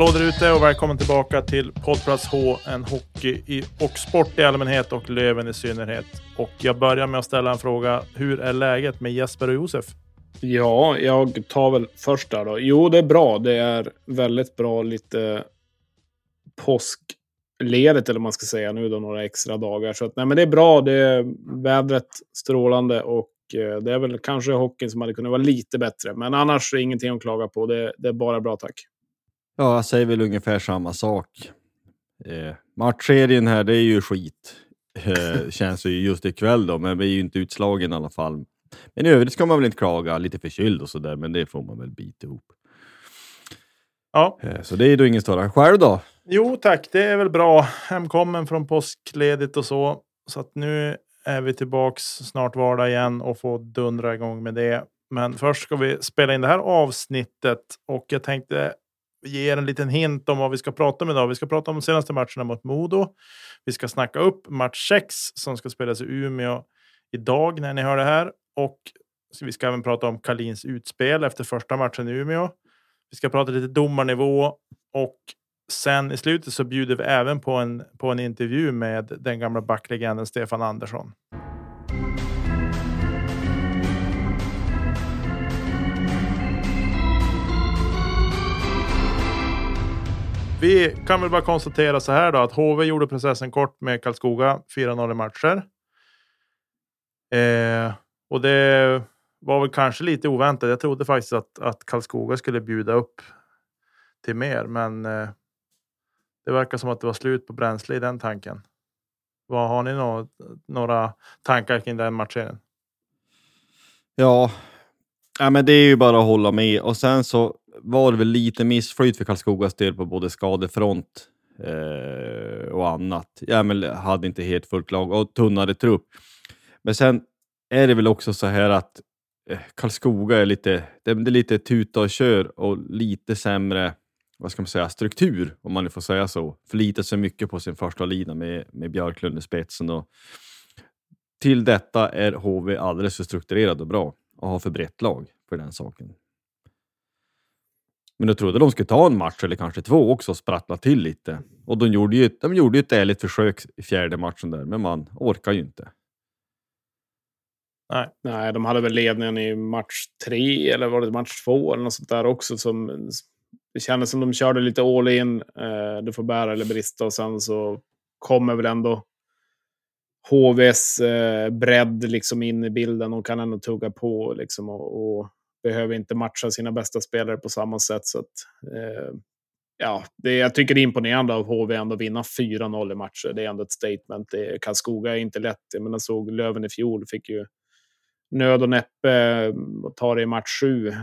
Hallå där ute och välkommen tillbaka till Poddplats H, en hockey i, och sport i allmänhet och Löven i synnerhet. Och jag börjar med att ställa en fråga. Hur är läget med Jesper och Josef? Ja, jag tar väl först där då. Jo, det är bra. Det är väldigt bra. Lite påskledigt eller man ska säga nu då några extra dagar. Så att, nej, men det är bra. Det är vädret strålande och eh, det är väl kanske hockeyn som hade kunnat vara lite bättre. Men annars är det ingenting att klaga på. Det, det är bara bra, tack. Ja, jag säger väl ungefär samma sak. Eh, matchserien här, det är ju skit. Eh, känns ju just ikväll då, men vi är ju inte utslagen i alla fall. Men i övrigt ska man väl inte klaga, lite förkyld och sådär, men det får man väl bita ihop. Ja. Eh, så det är då ingen större. Själv då? Jo tack, det är väl bra. Hemkommen från påskledigt och så. Så att nu är vi tillbaks snart vardag igen och får dundra igång med det. Men först ska vi spela in det här avsnittet och jag tänkte ge er en liten hint om vad vi ska prata om idag. Vi ska prata om de senaste matcherna mot Modo. Vi ska snacka upp match 6 som ska spelas i Umeå idag när ni hör det här. Och vi ska även prata om Kalins utspel efter första matchen i Umeå. Vi ska prata lite domarnivå och sen i slutet så bjuder vi även på en, på en intervju med den gamla backlegenden Stefan Andersson. Vi kan väl bara konstatera så här då att HV gjorde processen kort med Karlskoga 4-0 i matcher. Eh, och det var väl kanske lite oväntat. Jag trodde faktiskt att, att Karlskoga skulle bjuda upp till mer, men eh, det verkar som att det var slut på bränsle i den tanken. Vad har ni nå några tankar kring den matchen? Ja, ja men det är ju bara att hålla med. Och sen så var det väl lite missflyt för Karlskogas del på både skadefront eh, och annat. Ja, men hade inte helt fullt lag och tunnare trupp. Men sen är det väl också så här att eh, Karlskoga är lite, det är lite tuta och kör och lite sämre vad ska man säga, struktur, om man nu får säga så. Förlitar sig mycket på sin första lina med, med Björklund i spetsen. Och till detta är HV alldeles för strukturerad och bra och har för brett lag för den saken. Men jag trodde de skulle ta en match eller kanske två också och sprattla till lite. Och de gjorde ju, de gjorde ju ett ärligt försök i fjärde matchen där, men man orkar ju inte. Nej. Nej, de hade väl ledningen i match tre eller var det match två eller något sånt där också. Som, det kändes som de körde lite all in. Eh, du får bära eller brista och sen så kommer väl ändå HVs eh, bredd liksom in i bilden och kan ändå tugga på liksom och, och behöver inte matcha sina bästa spelare på samma sätt. Så att, eh, ja, det, jag tycker det är imponerande av HV ändå att vinna 4-0 i matcher. Det är ändå ett statement. Det, Karlskoga är inte lätt. Jag menar, såg Löven i fjol, fick ju nöd och näppe eh, och ta det i match 7. Eh,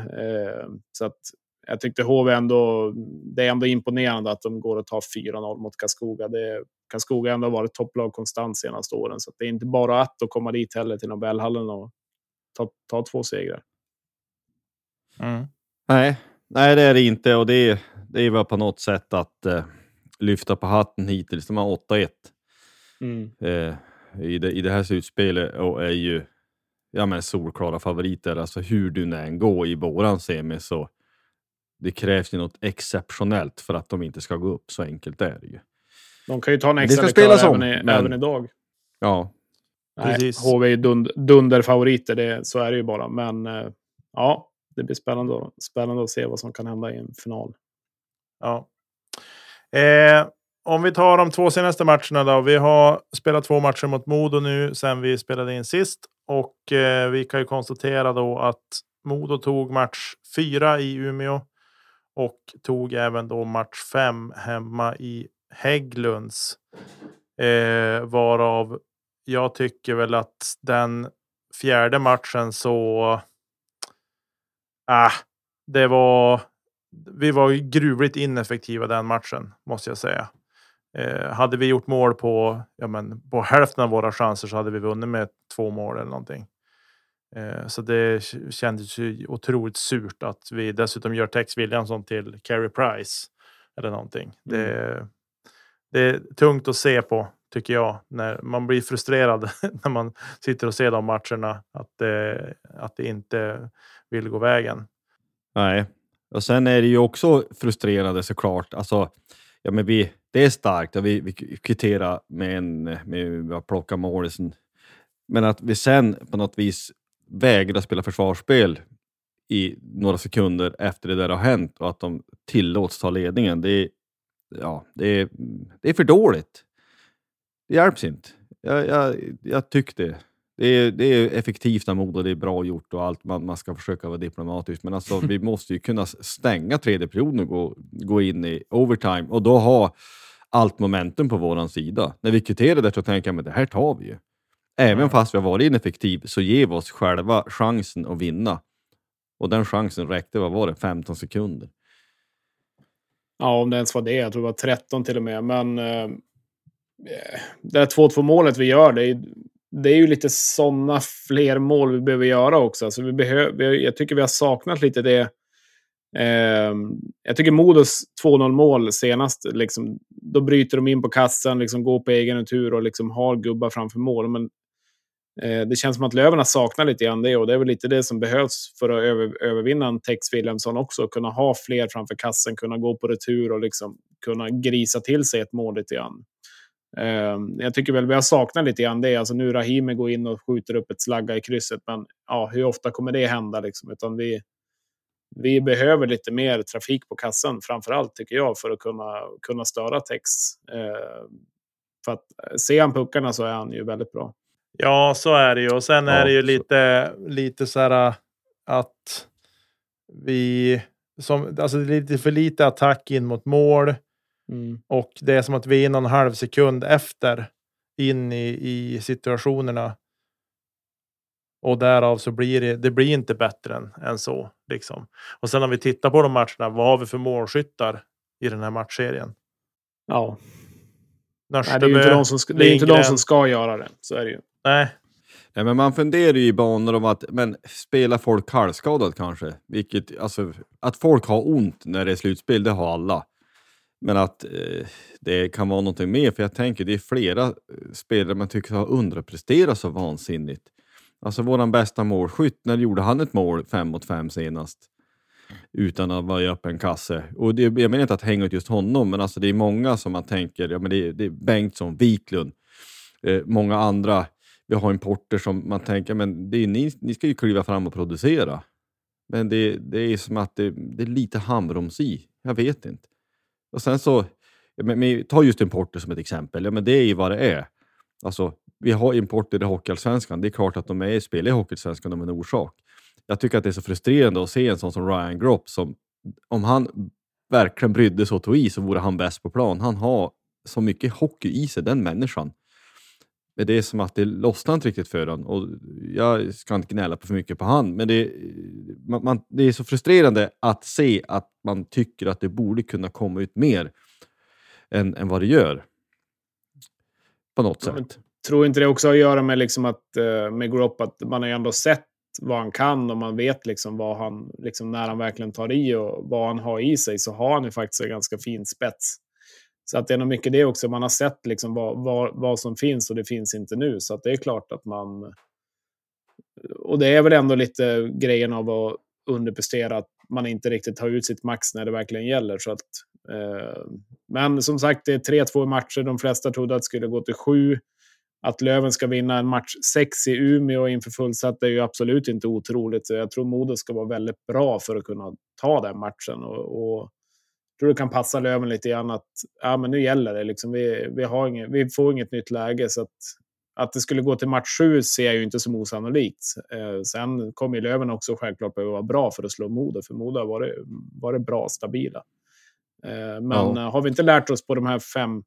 så att jag tyckte HV ändå, det är ändå imponerande att de går och tar 4-0 mot Karlskoga. Det, Karlskoga har ändå varit topplag konstant senaste åren, så det är inte bara att komma dit heller till Nobelhallen och ta, ta två segrar. Mm. Nej, nej, det är det inte och det är, det är väl på något sätt att eh, lyfta på hatten hittills. De har 8-1 mm. eh, i, det, i det här slutspelet och är ju ja, men solklara favoriter. Alltså hur du än går i våran semi så det krävs ju något exceptionellt för att de inte ska gå upp. Så enkelt är det ju. De kan ju ta en extra spela även, i, men... även idag. Ja. Nej, Precis. HV är dund, dunderfavoriter, det, så är det ju bara. Men eh, ja, det blir spännande, spännande att se vad som kan hända i en final. Ja. Eh, om vi tar de två senaste matcherna då. Vi har spelat två matcher mot Modo nu sen vi spelade in sist Och eh, vi kan ju konstatera då att Modo tog match fyra i Umeå och tog även då match fem hemma i Hägglunds. Eh, varav jag tycker väl att den fjärde matchen så. Ah, det var. Vi var gruvligt ineffektiva den matchen måste jag säga. Eh, hade vi gjort mål på, ja, men på hälften av våra chanser så hade vi vunnit med två mål eller någonting. Eh, så det kändes ju otroligt surt att vi dessutom gör Tex Williamson till Carey Price eller någonting. Mm. Det, är tungt att se på tycker jag när man blir frustrerad när man sitter och ser de matcherna att det, att det inte vill gå vägen. Nej, och sen är det ju också frustrerande såklart. Alltså, ja, men vi, det är starkt och vi, vi kvitterar med en med att plocka målisen. Men att vi sen på något vis vägrar spela försvarsspel i några sekunder efter det där har hänt och att de tillåts ta ledningen. Det är, ja, det är, det är för dåligt. Det hjälps inte. Jag, jag, jag tycker det. Är, det är effektivt av Modo, det är bra gjort och allt. Man, man ska försöka vara diplomatisk, men alltså, vi måste ju kunna stänga tredje perioden och gå, gå in i overtime och då ha allt momentum på våran sida. När vi kvitterar det så tänker jag att det här tar vi ju. Även mm. fast vi har varit ineffektiv så ger vi oss själva chansen att vinna. Och den chansen räckte, vad var det, 15 sekunder? Ja, om det ens var det. Jag tror det var 13 till och med. Men eh, eh det här 2-2 målet vi gör, det är, det är ju lite sådana fler mål vi behöver göra också. Alltså vi behöver, jag tycker vi har saknat lite det. Eh, jag tycker Modos 2-0 mål senast, liksom, då bryter de in på kassan, liksom går på egen tur och liksom har gubbar framför mål. Men Eh, det känns som att Löven har saknat lite grann det och det är väl lite det som behövs för att över, övervinna en Tex Williamson också. Kunna ha fler framför kassen, kunna gå på retur och liksom kunna grisa till sig ett mål lite grann. Ehm, jag tycker väl vi har saknat lite grann det. Alltså nu Rahimi går in och skjuter upp ett slagga i krysset, men ja, hur ofta kommer det hända? Liksom? Utan vi, vi behöver lite mer trafik på kassen, framför allt tycker jag, för att kunna, kunna störa Tex. Ehm, för att eh, se han puckarna så är han ju väldigt bra. Ja, så är det ju. Och sen ja, är det ju lite, lite så här att vi som, alltså det är lite för lite attack in mot mål. Mm. Och det är som att vi är en och en halv sekund efter in i, i situationerna. Och därav så blir det, det blir inte bättre än, än så. Liksom. Och sen om vi tittar på de matcherna, vad har vi för målskyttar i den här matchserien? Ja. Nej, det är ju inte, de som, ska, det är inte de som ska göra det. Så är det ju. Nej. Nej, men man funderar ju i banor om att men, spelar folk halvskadat kanske. Vilket, alltså, att folk har ont när det är slutspel, det har alla. Men att eh, det kan vara någonting mer, för jag tänker det är flera eh, spelare man tycker har underpresterat så vansinnigt. Alltså våran bästa målskytt, när gjorde han ett mål fem mot fem senast? Utan att vara i öppen kasse. Och det, jag menar inte att hänga ut just honom, men alltså det är många som man tänker, ja men det, det är Bengtsson, Wiklund, eh, många andra. Vi har importer som man tänker, men det är, ni, ni ska ju kliva fram och producera. Men det, det är som att det, det är lite handbroms i. Jag vet inte. Och sen så, men, ta just importer som ett exempel. Ja, men det är ju vad det är. Alltså, vi har importer i Hockeyallsvenskan. Det är klart att de är spelar i Hockeyallsvenskan av en orsak. Jag tycker att det är så frustrerande att se en sån som Ryan Gropp som, om han verkligen brydde sig och tog i så vore han bäst på plan. Han har så mycket hockey i sig, den människan. Det är som att det lossnar inte riktigt för honom. Och jag ska inte gnälla på för mycket på han, men det, man, man, det är så frustrerande att se att man tycker att det borde kunna komma ut mer än, än vad det gör. På något sätt. Tror inte det också har att göra med, liksom att, eh, med Gropp att man har ju ändå sett vad han kan och man vet liksom vad han, liksom när han verkligen tar i och vad han har i sig så har han ju faktiskt en ganska fin spets. Så att det är nog mycket det också. Man har sett liksom vad, vad, vad som finns och det finns inte nu. Så att det är klart att man... Och det är väl ändå lite grejen av att underprestera, att man inte riktigt tar ut sitt max när det verkligen gäller. Så att, eh, men som sagt, det är 3-2 matcher. De flesta trodde att det skulle gå till 7. Att Löven ska vinna en match 6 i Umeå inför fullsatt är ju absolut inte otroligt. Så jag tror Modo ska vara väldigt bra för att kunna ta den matchen. Och, och tror det kan passa Löven lite grann att ja, men nu gäller det. Liksom. Vi, vi, har inget, vi får inget nytt läge. Så att, att det skulle gå till match sju ser jag ju inte som osannolikt. Eh, sen kommer ju Löven också självklart behöva vara bra för att slå Modo, för Modo har varit, varit bra, stabila. Eh, men Ja. har vi inte lärt oss på de här fem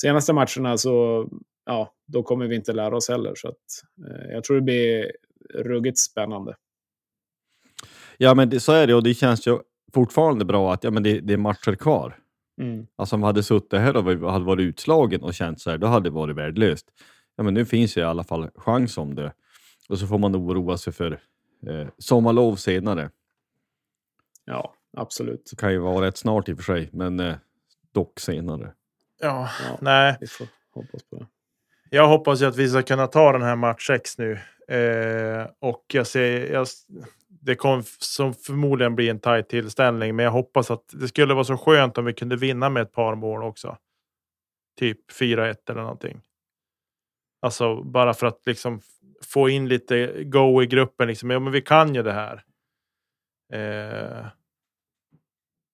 senaste matcherna så ja, då kommer vi inte lära oss heller. Så att, eh, jag tror det blir ruggigt spännande. Ja, men det, så är det och det känns ju fortfarande bra att ja, men det, det är matcher kvar. Mm. Alltså om vi hade suttit här och vi hade varit utslagen och känt så här, då hade det varit värdelöst. Ja, men nu finns ju i alla fall chans om det. Och så får man oroa sig för eh, sommarlov senare. Ja, absolut. Det kan ju vara rätt snart i och för sig, men eh, dock senare. Ja, Ja. nej. Vi får hoppas på det. Jag hoppas ju att vi ska kunna ta den här match 6 nu. Eh, och jag ser, jag, det kommer som förmodligen bli en tajt tillställning, men jag hoppas att det skulle vara så skönt om vi kunde vinna med ett par mål också. Typ 4-1 eller någonting. Alltså bara för att liksom få in lite go i gruppen. Liksom. Ja, men vi kan ju det här. Eh,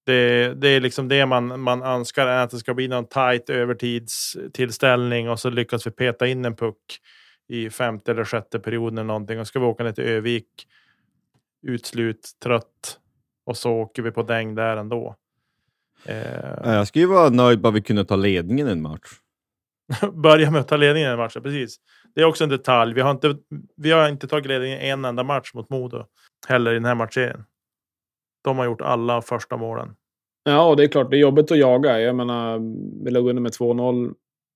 det, det är liksom det man, man önskar, är att det ska bli någon tight övertidstillställning och så lyckas vi peta in en puck i femte eller sjätte perioden eller någonting. Och ska vi åka ner till Övik utslut, trött och så åker vi på däng där ändå. Eh, Ja, Jag skulle ju vara nöjd bara vi kunde ta ledningen en match. börja med att ta ledningen i den matchen, precis. Det är också en detalj. Vi har inte, vi har inte tagit ledningen en enda match mot Modo heller i den här matchserien. De har gjort alla första målen. Ja, och det är klart, det är jobbigt att jaga. Jag menar, vi låg under med 2-0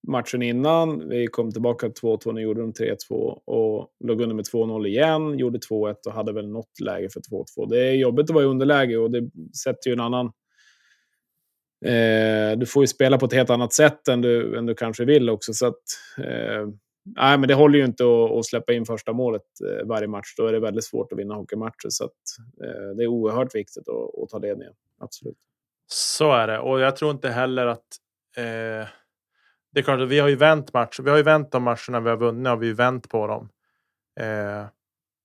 matchen innan. Vi kom tillbaka 2-2 när gjorde de 3-2 och låg under med 2-0 igen. Gjorde 2-1 och hade väl något läge för 2-2. Det är jobbigt att vara i underläge och det sätter ju en annan... Eh, du får ju spela på ett helt annat sätt än du, än du kanske vill också. Så att, eh, nej, men det håller ju inte att, att släppa in första målet eh, varje match. Då är det väldigt svårt att vinna hockeymatcher. Så att, eh, det är oerhört viktigt att, att ta ledningen. Absolut. Så är det. Och jag tror inte heller att... Eh, det är klart att vi har ju vänt matcher. Vi har ju vänt de matcherna vi har vunnit. Har vi ju vänt på dem. Eh,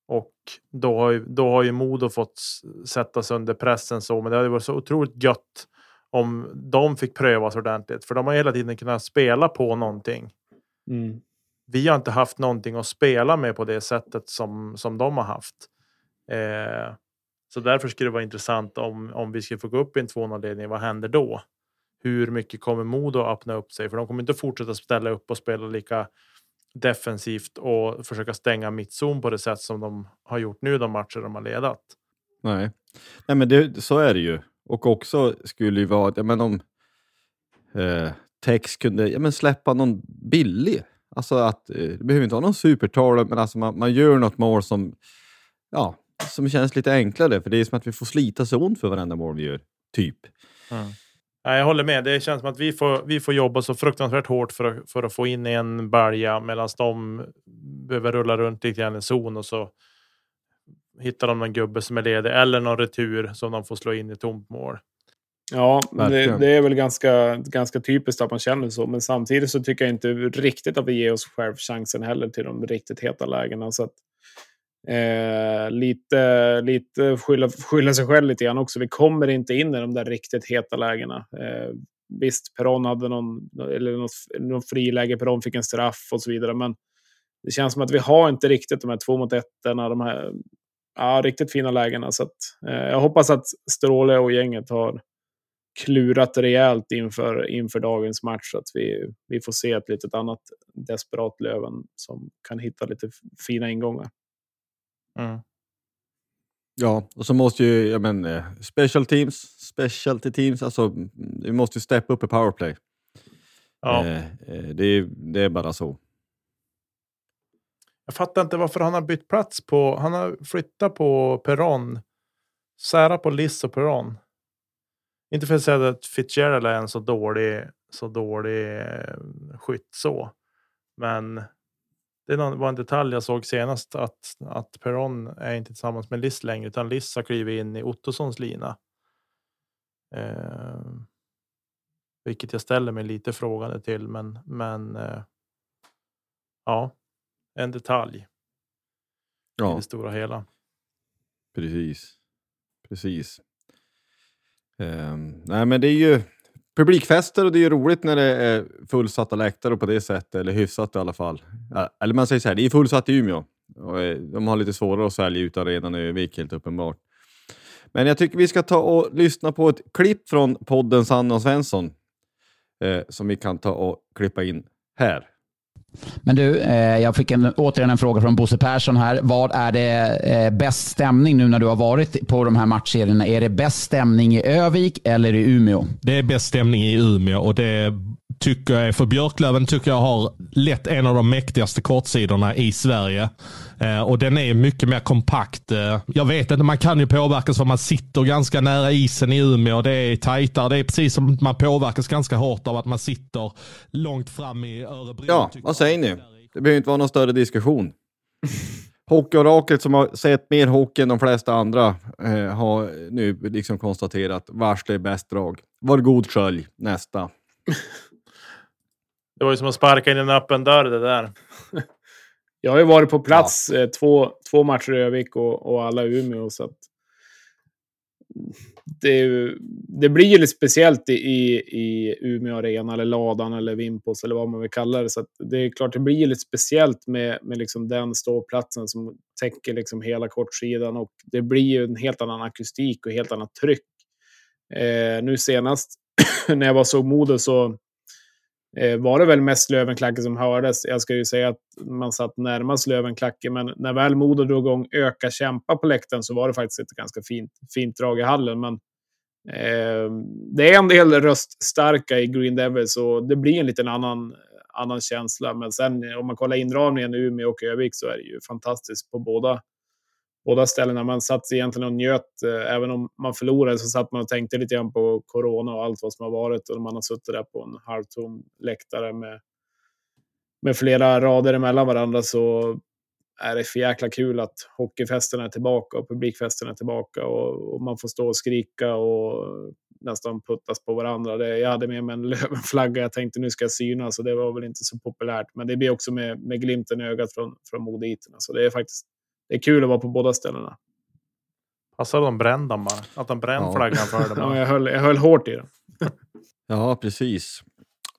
och då har, ju, då har ju Modo fått s- sättas under pressen så. Men det hade varit så otroligt gött om de fick prövas ordentligt. För de har hela tiden kunnat spela på någonting. Mm. Vi har inte haft någonting att spela med på det sättet som, som de har haft. Eh, så därför skulle det vara intressant om, om vi skulle få gå upp i en 2-0-ledning. Vad händer då? Hur mycket kommer Modo att öppna upp sig? För de kommer inte fortsätta ställa upp och spela lika defensivt och försöka stänga mittzon på det sätt som de har gjort nu de matcher de har ledat. Nej, Nej men det, så är det ju. Och också skulle ju vara, att, ja, men om eh, Tex kunde ja, men släppa någon billig. Alltså att, eh, det behöver inte vara någon supertavla, men alltså man, man gör något mål som, ja, som känns lite enklare. För det är som att vi får slita så ont för varenda mål vi gör, typ. Nej, jag håller med. Det känns som att vi får, vi får jobba så fruktansvärt hårt för att, för att få in en balja medan de behöver rulla runt lite grann i zon och så hittar de någon gubbe som är ledig eller någon retur som de får slå in i tomt mål. Ja, det, det är väl ganska, ganska typiskt att man känner så. Men samtidigt så tycker jag inte riktigt att vi ger oss själv chansen heller till de riktigt heta lägena. Så att, eh, lite lite skylla, skylla sig själv lite grann också. Vi kommer inte in i de där riktigt heta lägena. Eh, visst, Peron hade någon, eller något, någon friläge, Peron fick en straff och så vidare. Men det känns som att vi har inte riktigt de här två mot ettorna, de här ja, riktigt fina lägena. Så att, eh, jag hoppas att Stråle och gänget har klurat rejält inför, inför dagens match. Så att vi, vi får se ett litet annat desperat Löven som kan hitta lite fina ingångar. Mm. Ja, och så måste ju, ja men, eh, special teams, specialty teams, alltså mm, vi måste ju steppa upp i powerplay. Ja. Eh, eh, det, är, det är bara så. Jag fattar inte varför han har bytt plats på. Han har flyttat på Peron. Sära på Liss och Peron. Inte för att säga att Fitzgerald är en så dålig, så dålig eh, skytt så. Men det var en detalj jag såg senast att, att Peron är inte tillsammans med Liss längre utan Liss har klivit in i Ottossons lina. Eh, vilket jag ställer mig lite frågande till men, men eh, ja, en detalj i Ja, det stora hela. precis. Precis. Ehm, nej, men det är ju publikfester och det är ju roligt när det är fullsatta läktare på det sättet, eller hyfsat i alla fall. Eller man säger så här, det är fullsatt i Umeå. Och eh, de har lite svårare att sälja ut arenan i Övik helt uppenbart. Men jag tycker vi ska ta och lyssna på ett klipp från podden Sanna och Svensson eh, som vi kan ta och klippa in här. Men du, eh, jag fick en, återigen en fråga från Bosse Persson här. Vad är det eh, bäst stämning nu när du har varit på de här matchserierna? Är det bäst stämning i Övik eller i Umeå? Det är bäst stämning i Umeå och det tycker jag, för Björklöven tycker jag har lätt en av de mäktigaste kortsidorna i Sverige. Eh, och den är mycket mer kompakt. Eh, jag vet inte, man kan ju påverkas för man sitter ganska nära isen i Umeå. Det är tajtare. Det är precis som man påverkas ganska hårt av att man sitter långt fram i Örebro. Ja, vad säger ni? Det behöver inte vara någon större diskussion. Hockeyoraklet som har sett mer hockey än de flesta andra eh, har nu liksom konstaterat varsle är bäst drag. Var god skölj, nästa. Det var ju som att sparka in en öppen dörr det där. Jag har ju varit på plats ja. Eh, två, två matcher i Övik och, och alla i Umeå. Så det, det blir ju lite speciellt i, i Umeå Arena, eller Ladan, eller Vimpos, eller vad man vill kalla det. Så det är klart, det blir lite speciellt med, med liksom den ståplatsen som täcker liksom hela kortsidan. Och det blir ju en helt annan akustik och helt annat tryck. Eh, nu senast när jag var såg Modo så Eh, var det väl mest Lövenklacke som hördes. Jag ska ju säga att man satt närmast Lövenklacke, men när väl Modo drog igång Öka kämpa på läktaren så var det faktiskt ett ganska fint, fint drag i hallen. Men eh, det är en del röststarka i Green Devils och det blir en liten annan, annan känsla. Men sen om man kollar inramningen i Umeå och Övik så är det ju fantastiskt på båda båda ställena. Man satt egentligen och njöt. Eh, även om man förlorade så satt man och tänkte lite grann på corona och allt vad som har varit. Och man har suttit där på en halvtom läktare med, med flera rader emellan varandra så är det för jäkla kul att hockeyfesterna är tillbaka och publikfesterna är tillbaka. Och, och man får stå och skrika och nästan puttas på varandra. Det, jag hade med mig en Lövenflagga. Jag tänkte nu ska jag synas och det var väl inte så populärt. Men det blir också med, med glimten i ögat från, från moditerna. Så alltså, det är faktiskt det är kul att vara på båda ställena. Passar de brände dem bara? Att de brände ja. flaggan för dem? ja, jag höll, jag höll hårt i den. ja, precis.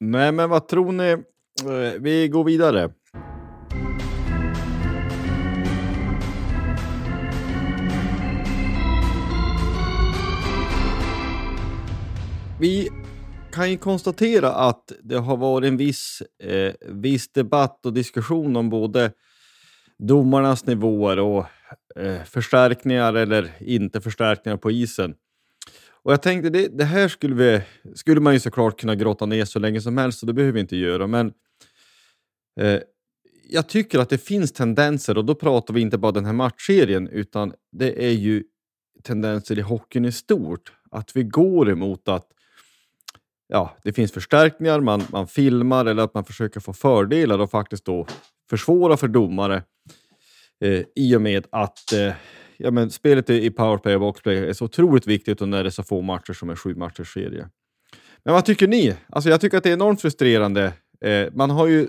Nej, men vad tror ni? Eh, vi går vidare. Vi kan ju konstatera att det har varit en viss, eh, viss debatt och diskussion om både domarnas nivåer och eh, förstärkningar eller inte förstärkningar på isen. Och jag tänkte, det, det här skulle, vi, skulle man ju såklart kunna grotta ner så länge som helst, och det behöver vi inte göra. Men eh, jag tycker att det finns tendenser, och då pratar vi inte bara den här matchserien, utan det är ju tendenser i hockeyn i stort. Att vi går emot att ja, det finns förstärkningar, man, man filmar eller att man försöker få fördelar och faktiskt då försvåra för domare eh, i och med att eh, ja, men spelet i powerplay och boxplay är så otroligt viktigt och när det är så få matcher som en sju matchers serie. Men vad tycker ni? Alltså, jag tycker att det är enormt frustrerande. Eh, man har ju eh,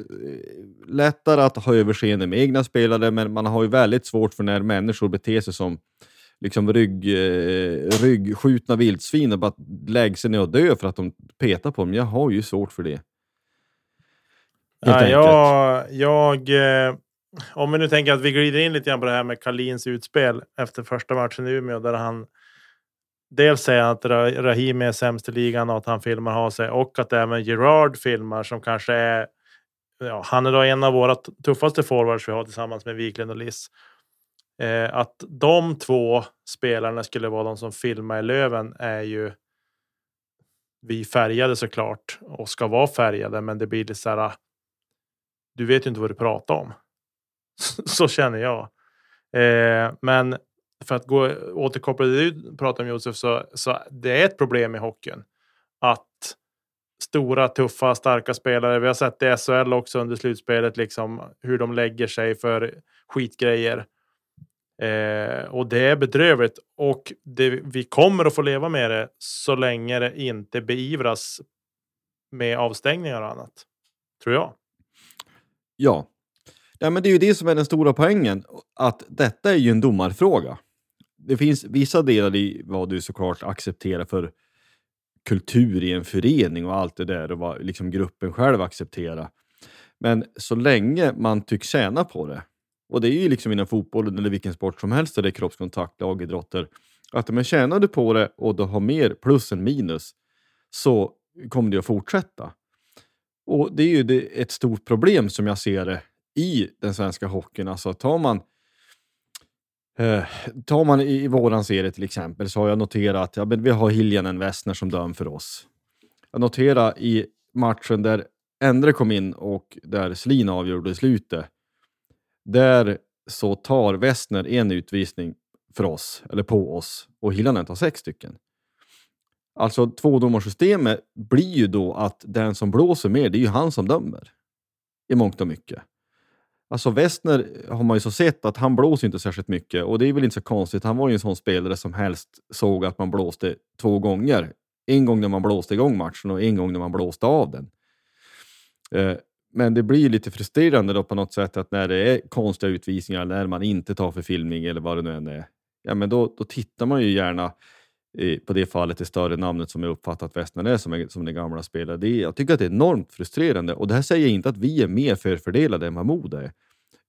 lättare att ha överseende med egna spelare, men man har ju väldigt svårt för när människor beter sig som liksom rygg, eh, ryggskjutna vildsvin och bara lägger sig ner och dör för att de petar på dem. Jag har ju svårt för det. Ja, jag, jag eh, om vi nu tänker att vi glider in lite grann på det här med Kalins utspel efter första matchen i Umeå där han dels säger att Rahimi är sämst i ligan och att han filmar ha sig och att även Gerard filmar som kanske är. Ja, han är då en av våra tuffaste forwards vi har tillsammans med Wiklund och Liss. Eh, att de två spelarna skulle vara de som filmar i Löven är ju. Vi färgade såklart och ska vara färgade, men det blir lite så här. Du vet ju inte vad du pratar om. så känner jag. Eh, men för att gå återkoppla det du pratar om Josef så, så det är ett problem i hockeyn. Att stora, tuffa, starka spelare. Vi har sett det i SHL också under slutspelet, liksom hur de lägger sig för skitgrejer. Eh, och det är bedrövligt och det, vi kommer att få leva med det så länge det inte beivras med avstängningar och annat. Tror jag. Ja, Ja, men det är ju det som är den stora poängen, att detta är ju en domarfråga. Det finns vissa delar i vad du såklart accepterar för kultur i en förening och allt det där och vad liksom gruppen själv accepterar. Men så länge man tycks tjäna på det, och det är ju liksom inom fotbollen eller vilken sport som helst där det är kroppskontakt, lagidrotter, att om man tjänar du på det och du har mer plus än minus så kommer det att fortsätta. Och det är ju det, ett stort problem som jag ser det i den svenska hockeyn. Alltså tar man eh, tar man i, i våran serie till exempel så har jag noterat att ja, vi har Hiljanen Wessner som döm för oss. Jag noterar i matchen där Endre kom in och där Slin avgjorde i slutet. Där så tar Wessner en utvisning för oss, eller på oss, och Hiljanen tar sex stycken. Alltså tvådomarsystemet blir ju då att den som blåser mer, det är ju han som dömer. I mångt och mycket. Alltså Westner har man ju så sett att han blåser inte särskilt mycket och det är väl inte så konstigt. Han var ju en sån spelare som helst såg att man blåste två gånger. En gång när man blåste igång matchen och en gång när man blåste av den. Eh, men det blir lite frustrerande då på något sätt att när det är konstiga utvisningar, när man inte tar för filmning eller vad det nu än är, ja men då, då tittar man ju gärna på det fallet det större namnet som jag uppfattat Westman är som, är, som den gamla spelare. Det är, jag tycker att det är enormt frustrerande och det här säger inte att vi är mer förfördelade än vad Modo är.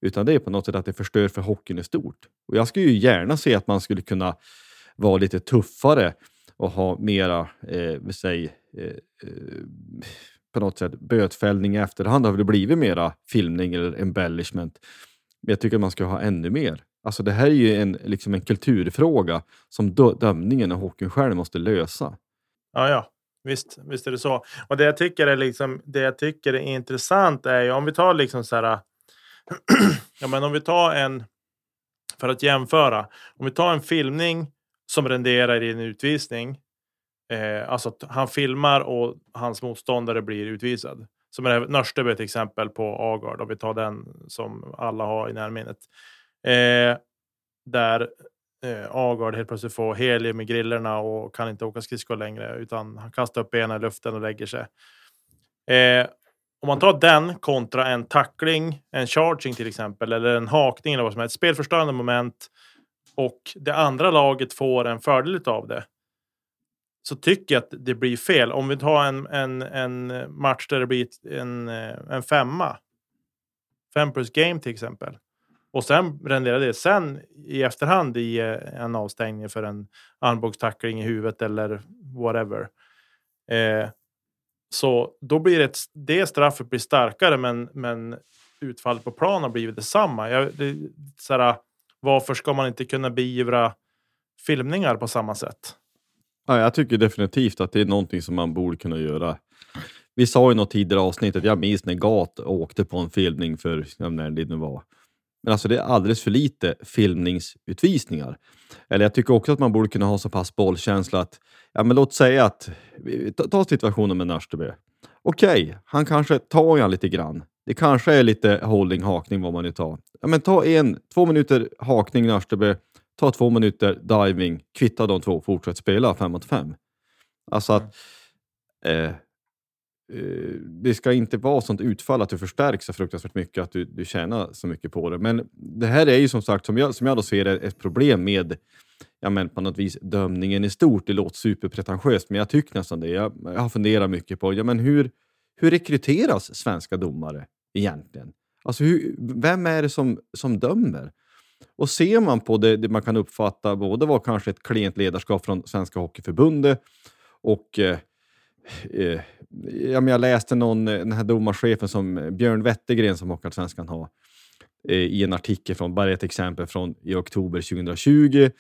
Utan det är på något sätt att det förstör för hockeyn i stort. Och jag skulle ju gärna se att man skulle kunna vara lite tuffare och ha mera, eh, säg, eh, eh, på något sätt bötfällning i efterhand. Har väl blivit mera filmning eller embellishment. Men jag tycker att man ska ha ännu mer. Alltså det här är ju en, liksom en kulturfråga som dömningen och hockeyn själv måste lösa. Ja, ja. Visst, visst är det så. Och det jag tycker är, liksom, det jag tycker är intressant är ju om vi tar liksom så här. ja, men om vi tar en. För att jämföra. Om vi tar en filmning som renderar i en utvisning. Eh, alltså att han filmar och hans motståndare blir utvisad. Som är Nörsteby ett exempel på Agard. Om vi tar den som alla har i närminnet. Eh, där eh, Agard helt plötsligt får helium i grillorna och kan inte åka skridskor längre utan han kastar upp benen i luften och lägger sig. Eh, om man tar den kontra en tackling, en charging till exempel, eller en hakning eller vad som helst, spelförstörande moment och det andra laget får en fördel av det. Så tycker jag att det blir fel. Om vi tar en, en, en match där det blir en, eh, en femma. Fem plus game till exempel. Och sen renderade det sen i efterhand i eh, en avstängning för en armbågstackling i huvudet eller whatever. Eh, så då blir det, det straffet blir starkare, men, men utfallet på plan har blivit detsamma. Jag, det, såhär, varför ska man inte kunna beivra filmningar på samma sätt? Ja, jag tycker definitivt att det är någonting som man borde kunna göra. Vi sa i något tidigare avsnitt att jag minns när Gat åkte på en filmning för, när det nu var, men alltså det är alldeles för lite filmningsutvisningar. Eller jag tycker också att man borde kunna ha så pass bollkänsla att, ja men låt säga att, ta situationen med Nörsteby. Okej, okay, han kanske tar han lite grann. Det kanske är lite holding, hakning, vad man nu tar. Ja, men ta en, två minuter hakning Nörsteby, ta två minuter diving, kvitta de två, fortsätt spela fem mot fem. Alltså att eh, Eh, Eh, det ska inte vara sånt utfall att du förstärks så fruktansvärt mycket att du, du tjänar så mycket på det. Men det här är ju som sagt, som jag, som jag då ser det, ett problem med ja, men på något vis dömningen i stort. Det låter superpretentiöst, men jag tycker nästan det. Jag, jag har funderat mycket på ja, men hur, hur rekryteras svenska domare egentligen? Alltså hur, vem är det som, som dömer? Och ser man på det, det man kan uppfatta både var kanske ett klent ledarskap från Svenska Hockeyförbundet och eh, eh, ja, men jag läste någon, eh, den här domarchefen som eh, Björn Wettergren som Hockeyallsvenskan har eh, i en artikel från, bara ett exempel från i oktober 2020,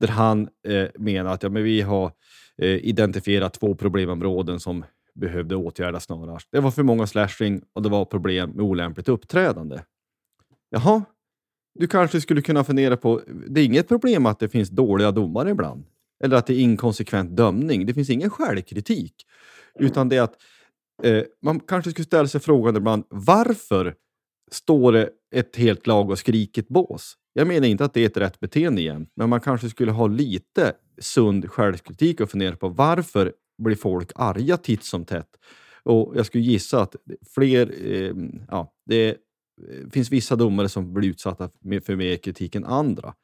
där han eh, menar att ja, men vi har eh, identifierat två problemområden som behövde åtgärdas snarast. Det var för många slashing och det var problem med olämpligt uppträdande. Jaha, du kanske skulle kunna fundera på, det är inget problem att det finns dåliga domare ibland. Eller att det är inkonsekvent dömning. Det finns ingen självkritik. Utan det är att eh, man kanske skulle ställa sig frågan ibland, varför står det ett helt lag och skriker ett bås? Jag menar inte att det är ett rätt beteende igen, men man kanske skulle ha lite sund självkritik och fundera på varför blir folk arga titt som tätt? Och jag skulle gissa att fler, eh, ja, det eh, finns vissa domare som blir utsatta för mer kritik än andra.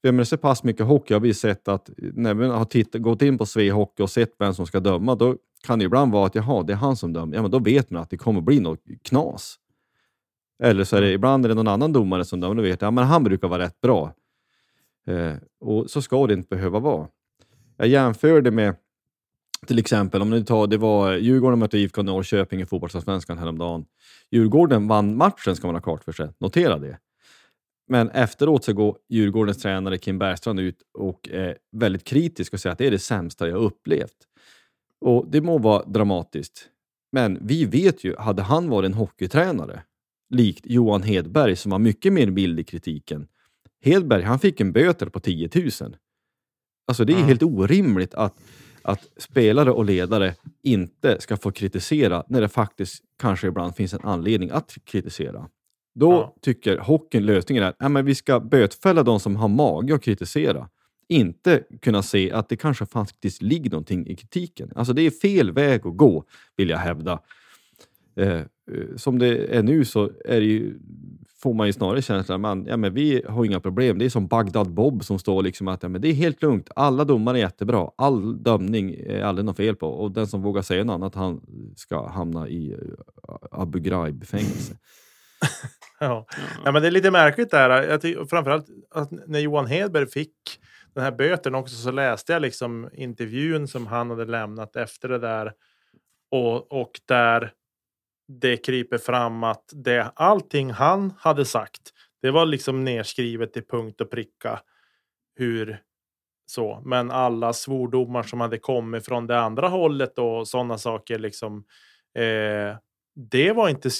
Jag menar, så pass mycket hockey har vi sett att när vi har tittat, gått in på Svea Hockey och sett vem som ska döma, då kan det ibland vara att jaha, det är han som dömer. Ja, men då vet man att det kommer bli något knas. Eller så är det ibland är det någon annan domare som dömer, då vet jag ja, men han brukar vara rätt bra. Eh, och så ska det inte behöva vara. Jag jämförde med till exempel, om ni tar, det var Djurgården mötte IFK Norrköping i fotbollsallsvenskan häromdagen. Djurgården vann matchen, ska man ha klart för sig. Notera det. Men efteråt så går Djurgårdens tränare Kim Bergstrand ut och är väldigt kritisk och säger att det är det sämsta jag upplevt. Och det må vara dramatiskt, men vi vet ju, hade han varit en hockeytränare, likt Johan Hedberg som var mycket mer mild i kritiken. Hedberg, han fick en böter på 10 000. Alltså det är Mm. helt orimligt att, att spelare och ledare inte ska få kritisera när det faktiskt kanske ibland finns en anledning att kritisera. Då Ja. tycker hockeyn lösningen är att vi ska bötfälla de som har mage att kritisera. Inte kunna se att det kanske faktiskt ligger någonting i kritiken. Alltså det är fel väg att gå, vill jag hävda. Eh, eh, som det är nu så är ju, får man ju snarare känslan att ja, men vi har inga problem. Det är som Bagdad Bob som står liksom att ja, men det är helt lugnt. Alla domare är jättebra. All dömning är aldrig något fel på. Och den som vågar säga något annat, han ska hamna i eh, Abu Ghraib-fängelse. Ja. ja, men det är lite märkligt där. Jag tycker, framförallt att när Johan Hedberg fick den här böten också så läste jag liksom intervjun som han hade lämnat efter det där. Och, och där det kryper fram att det, allting han hade sagt, det var liksom nedskrivet till punkt och pricka. Hur så, men alla svordomar som hade kommit från det andra hållet och sådana saker liksom. Eh, det var inte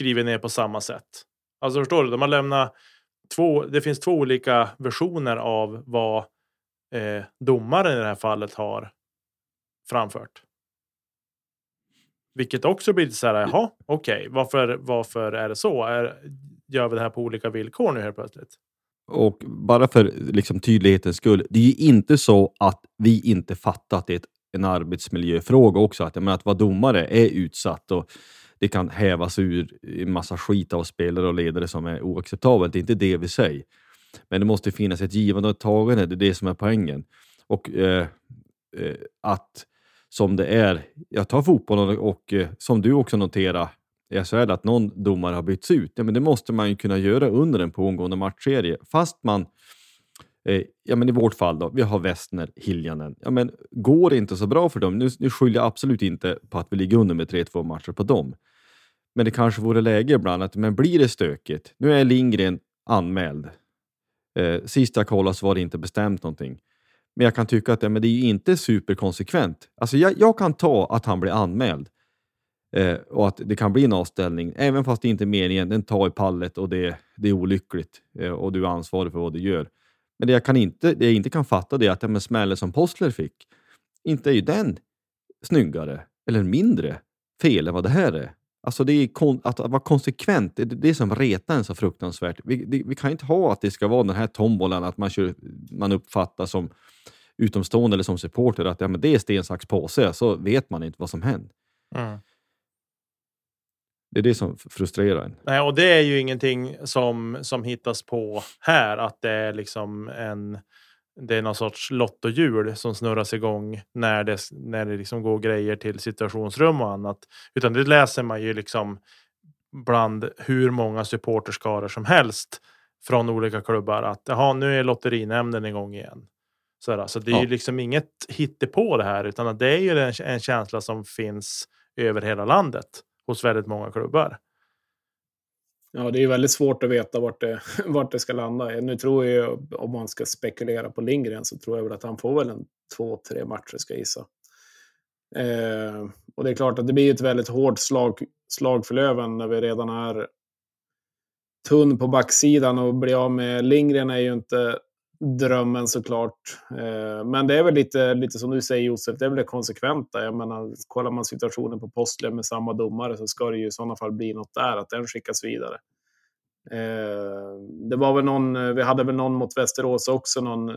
skrivet ner på samma sätt. Alltså förstår du? De har lämnat två. Det finns två olika versioner av vad eh, domaren i det här fallet har framfört. Vilket också blir så här. Jaha, okej, varför? Varför är det så? Är, gör vi det här på olika villkor nu helt plötsligt? Och bara för liksom, tydlighetens skull, det är ju inte så att vi inte fattar att det en arbetsmiljöfråga också. Att, jag menar, att vara domare är utsatt och det kan hävas ur en massa skit av spelare och ledare som är oacceptabelt. Det är inte det vi säger. Men det måste finnas ett givande och ett tagande, det är det som är poängen. Och eh, eh, att som det är, jag tar fotbollen och, och eh, som du också noterar i SHL, att någon domare har bytts ut. Ja, men det måste man ju kunna göra under en pågående matchserie. Fast man, eh, ja men i vårt fall då, vi har Westner, Hiljanen. Ja men går det inte så bra för dem, nu, nu skyller jag absolut inte på att vi ligger under med 3-2 matcher på dem. Men det kanske vore läge ibland att, men blir det stökigt? Nu är Lindgren anmäld. Eh, sist jag kollade så var det inte bestämt någonting. Men jag kan tycka att ja, men det är ju inte superkonsekvent. Alltså jag, jag kan ta att han blir anmäld eh, och att det kan bli en avställning, även fast det inte är meningen. Den tar i pallet och det, det är olyckligt eh, och du är ansvarig för vad du gör. Men det jag, kan inte, det jag inte kan fatta det är att ja, men smällen som Postler fick, inte är ju den snyggare eller mindre fel än vad det här är. Alltså det är kon- att vara konsekvent, det är det som retar en så fruktansvärt. Vi, det, vi kan inte ha att det ska vara den här tombolan, att man, kör, man uppfattar som utomstående eller som supporter att ja, men det är sten, sax, påse, så vet man inte vad som händer. Det är det som frustrerar en. Nej, och det är ju ingenting som, som hittas på här, att det är liksom en det är någon sorts lottohjul som snurras igång när det, när det liksom går grejer till situationsrum och annat. Utan det läser man ju liksom bland hur många supporterskaror som helst från olika klubbar att jaha, nu är lotterinämnden igång igen. Så, där, så det är Ja. ju liksom inget hittepå det här, utan det är ju en, en känsla som finns över hela landet hos väldigt många klubbar. Ja, det är väldigt svårt att veta vart det, vart det ska landa. Nu tror jag, om man ska spekulera på Lindgren, så tror jag väl att han får väl en två, tre matcher, ska jag gissa. Eh, och det är klart att det blir ett väldigt hårt slag, slag för Löven när vi redan är tunn på backsidan och bli av med Lindgren är ju inte drömmen såklart. Eh, men det är väl lite, lite som du säger Josef, det är väl det konsekventa. Jag menar, kollar man situationen på Postler med samma domare så ska det ju i sådana fall bli något där, att den skickas vidare. Eh, det var väl någon, eh, vi hade väl någon mot Västerås också, någon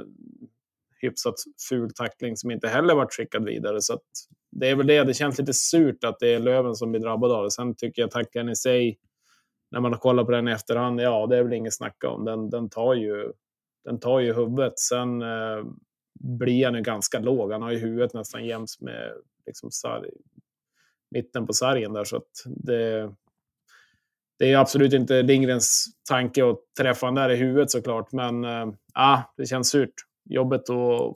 hyfsat ful tackling som inte heller varit skickad vidare. Så att det är väl det, det känns lite surt att det är Löven som blir drabbad av det. Sen tycker jag tacklingen i sig, när man kollar på den i efterhand, ja det är väl inget snacka om. Den, den tar ju den tar ju huvudet. Sen eh, blir han ju ganska låg. Han har ju huvudet nästan jäms med liksom, sarg, mitten på sargen där. Så att det, det är absolut inte Lindgrens tanke att träffa den där i huvudet såklart. Men eh, det känns surt. Jobbet att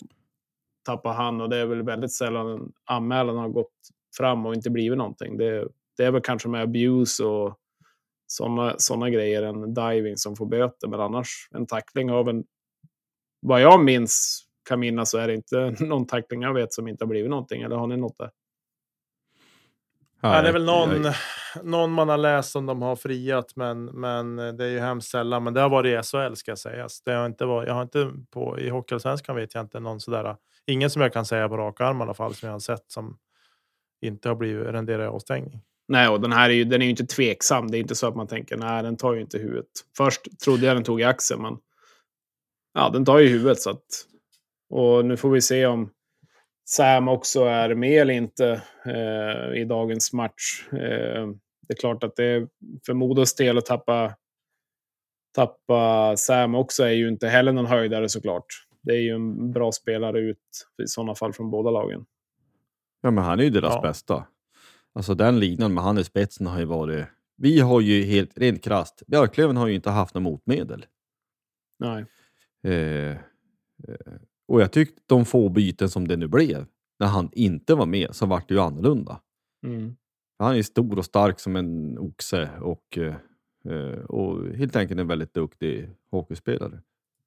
tappa han och det är väl väldigt sällan anmälan har gått fram och inte blivit någonting. Det, det är väl kanske med abuse och sådana såna grejer än diving som får böter. Men annars, en tackling av en... Vad jag minns, kan minnas, så är det inte någon tackling jag vet som inte har blivit någonting. Eller har ni något där? Ja, det är väl någon, någon man har läst som de har friat, men, men det är ju hemskt sällan. Men det har varit i SHL ska sägas. Det har inte varit, jag har inte på, I Hockeyallsvenskan vet jag inte någon sådär. Ingen som jag kan säga på rak arm i alla fall som jag har sett som inte har blivit renderad avstängning. Nej, och den här är ju, den är ju inte tveksam. Det är inte så att man tänker nej, den tar ju inte huvudet. Först trodde jag den tog i axeln, men ja, den tar ju huvudet. Så att, och nu får vi se om Sam också är med eller inte eh, i dagens match. Eh, det är klart att det är för Modos del att tappa, tappa Sam också är ju inte heller någon höjdare såklart. Det är ju en bra spelare ut i sådana fall från båda lagen. Ja, men han är ju deras ja. bästa. Alltså den linan med han i spetsen har ju varit... Vi har ju helt rent krast. Björklöven har ju inte haft något motmedel. Nej. Eh, eh, och jag tyckte de få byten som det nu blev, när han inte var med, så vart det ju annorlunda. Mm. Han är stor och stark som en oxe och, eh, och helt enkelt en väldigt duktig hockeyspelare.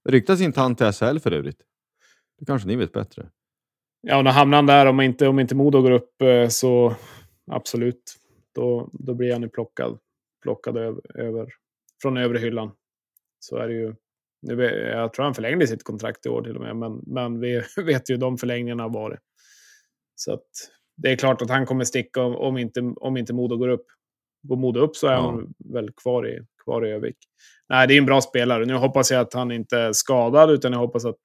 Ryktas inte han till SHL för övrigt? Det kanske ni vet bättre? Ja, när hamnar han där, om inte, om inte Modo går upp, eh, så absolut. Då, då blir han ju plockad, plockad över, över, från övre hyllan. Så är det ju. Nu, jag tror han förlängde sitt kontrakt i år till och med, men, men vi vet ju de förlängningarna har varit. Så att det är klart att han kommer sticka om, om inte, om inte Modo går upp. Går Modo upp så är ja. han väl kvar i, kvar i Övik. Nej, det är en bra spelare. Nu hoppas jag att han inte är skadad, utan jag hoppas att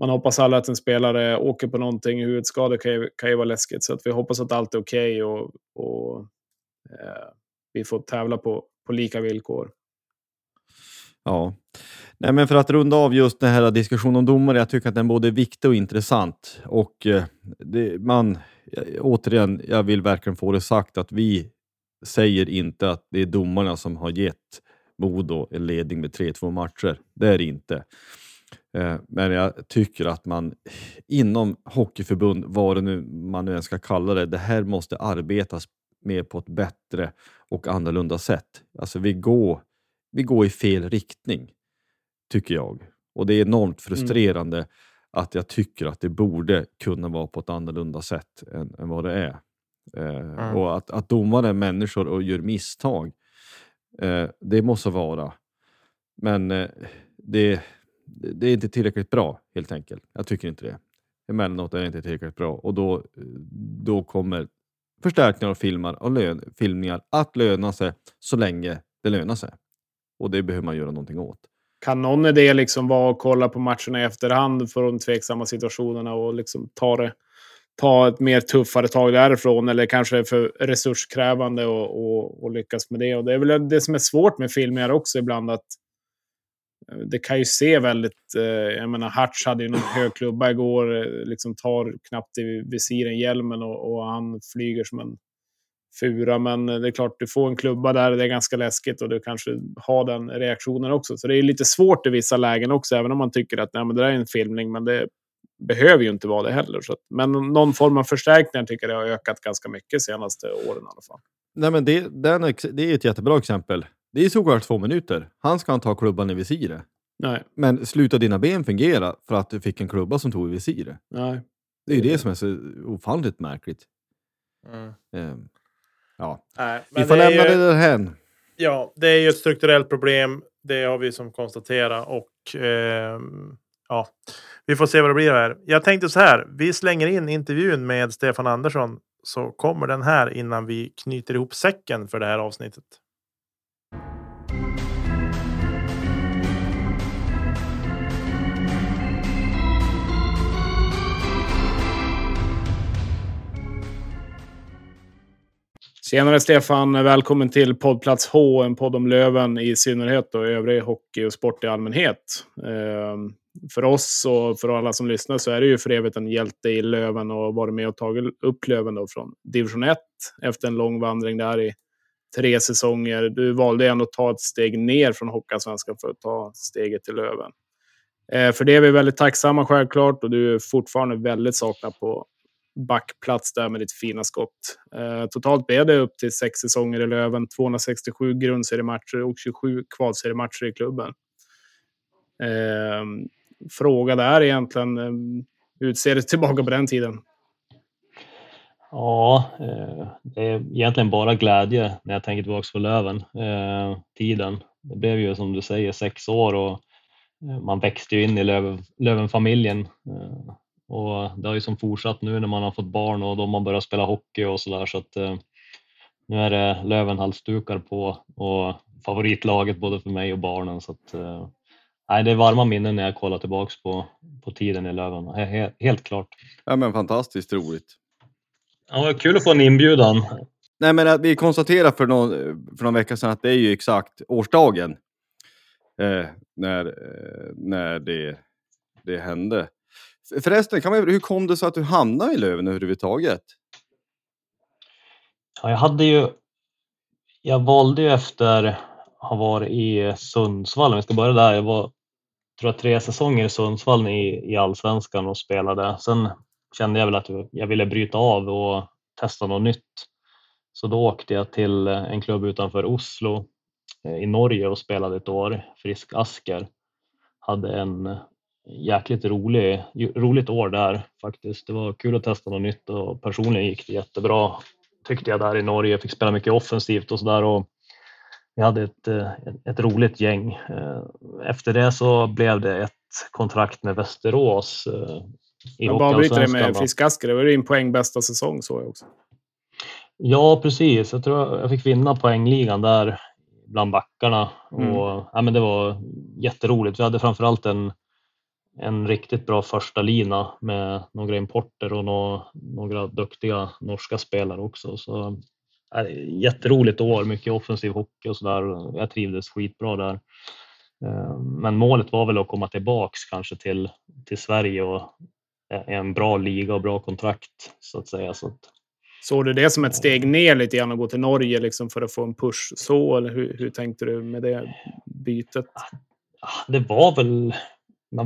man hoppas alla att en spelare åker på någonting. Huvudskador kan ju, kan ju vara läskigt, så att vi hoppas att allt är okej okay och, och eh, vi får tävla på, på lika villkor. Ja, Nej, men för att runda av just den här diskussionen om domare, jag tycker att den är både viktig och intressant. Och eh, det, man, eh, återigen, jag vill verkligen få det sagt att vi säger inte att det är domarna som har gett Modo en ledning med 3-2 matcher. Det är det inte. Eh, men jag tycker att man inom hockeyförbund, vad det nu man nu än ska kalla det, det här måste arbetas med på ett bättre och annorlunda sätt. Alltså vi går, vi går i fel riktning tycker jag. Och det är enormt mm. frustrerande mm. att jag tycker att det borde kunna vara på ett annorlunda sätt än, än vad det är. Eh, mm. Och att, att domare är människor och gör misstag, eh, det måste vara. Men eh, det, det är inte tillräckligt bra helt enkelt. Jag tycker inte det. Emellanåt är det inte tillräckligt bra och då, då kommer förstärkningar och filmar och lön, filmningar att löna sig så länge det lönar sig. Och det behöver man göra någonting åt. Kan någon idé liksom vara att kolla på matcherna i efterhand för de tveksamma situationerna och liksom ta, det, ta ett mer tuffare tag därifrån? Eller kanske för resurskrävande och, och, och lyckas med det. Och det är väl det som är svårt med filmer också ibland. att eh, det kan ju se väldigt... Eh, jag menar, Hartz hade ju någon hög klubba igår. Eh, liksom tar knappt i visiren hjälmen och, och han flyger som en fura. Men det är klart, du får en klubba där, det är ganska läskigt och du kanske har den reaktionen också. Så det är lite svårt i vissa lägen också, även om man tycker att nej, men det där är en filmning. Men det behöver ju inte vara det heller. Så att, men någon form av förstärkningar tycker jag har ökat ganska mycket senaste åren i alla fall. Nej, men det, den, det är ett jättebra exempel. Det är såklart två minuter. Han ska inte ha klubban i visiret. Nej. Men slutar dina ben fungera för att du fick en klubba som tog i visiret? Nej. Det är ju det som är så ofantligt märkligt. Mm. Um, Ja, Nej, vi får lämna ju, det därhän. Ja, det är ju ett strukturellt problem. Det har vi som konstaterat och eh, ja, vi får se vad det blir här. Jag tänkte så här. Vi slänger in intervjun med Stefan Andersson så kommer den här innan vi knyter ihop säcken för det här avsnittet. Senare Tjenare Stefan! Välkommen till poddplats H, en podd om Löven i synnerhet och övrig hockey och sport i allmänhet. Ehm, för oss och för alla som lyssnar så är det ju för evigt en hjälte i Löven och varit med och tagit upp Löven då från division 1 efter en lång vandring där i tre säsonger. Du valde ändå att ta ett steg ner från Hockeyallsvenskan för att ta steget till Löven. Ehm, för det är vi väldigt tacksamma självklart och du är fortfarande väldigt saknad på backplats där med ditt fina skott. Eh, totalt blev det upp till sex säsonger i Löven, 267 grundseriematcher och 27 kvalseriematcher i klubben. Eh, fråga där egentligen, eh, hur ser det tillbaka på den tiden? Ja, eh, det är egentligen bara glädje när jag tänker tillbaka på Löven. Eh, tiden. Det blev ju som du säger sex år och eh, man växte ju in i Löven, Lövenfamiljen. Eh, och det har ju som fortsatt nu när man har fått barn och då man börjar spela hockey och sådär så att nu är det Lövenhalsdukar på och favoritlaget både för mig och barnen så att nej, det är varma minnen när jag kollar tillbaks på, på tiden i Löven. Helt, helt klart. Ja men fantastiskt roligt. Ja, kul att få en inbjudan. Nej, men att vi konstaterade för någon, för någon vecka sedan att det är ju exakt årsdagen eh, när, eh, när det, det hände. Förresten, kan man, hur kom det sig att du hamnade i Löven överhuvudtaget? Ja, jag hade ju... Jag valde ju efter att ha varit i Sundsvall, om vi ska börja där. Jag var tror jag, tre säsonger i Sundsvall i, i allsvenskan och spelade. Sen kände jag väl att jag ville bryta av och testa något nytt. Så då åkte jag till en klubb utanför Oslo eh, i Norge och spelade ett år, Frisk Asker. Hade en jäkligt rolig, roligt år där faktiskt. Det var kul att testa något nytt och personligen gick det jättebra tyckte jag där i Norge. Jag fick spela mycket offensivt och sådär vi hade ett, eh, ett roligt gäng. Eh, efter det så blev det ett kontrakt med Västerås i Jag bara bryter det med Frisk-Asker. Det var din poäng bästa säsong såg jag också. Ja, precis. Jag tror jag fick vinna poängligan där bland backarna. Mm. Och, ja, men det var jätteroligt. Vi hade framförallt en, en riktigt bra första lina med några importer och no, några duktiga norska spelare också. Så, ja, jätteroligt år, mycket offensiv hockey och sådär. Jag trivdes skitbra där. Eh, men målet var väl att komma tillbaks kanske till, till Sverige och en bra liga och bra kontrakt så att säga. Så att, Såg du det som ett steg ner lite grann och gå till Norge liksom för att få en push så? Eller hur, hur tänkte du med det bytet? Det var väl...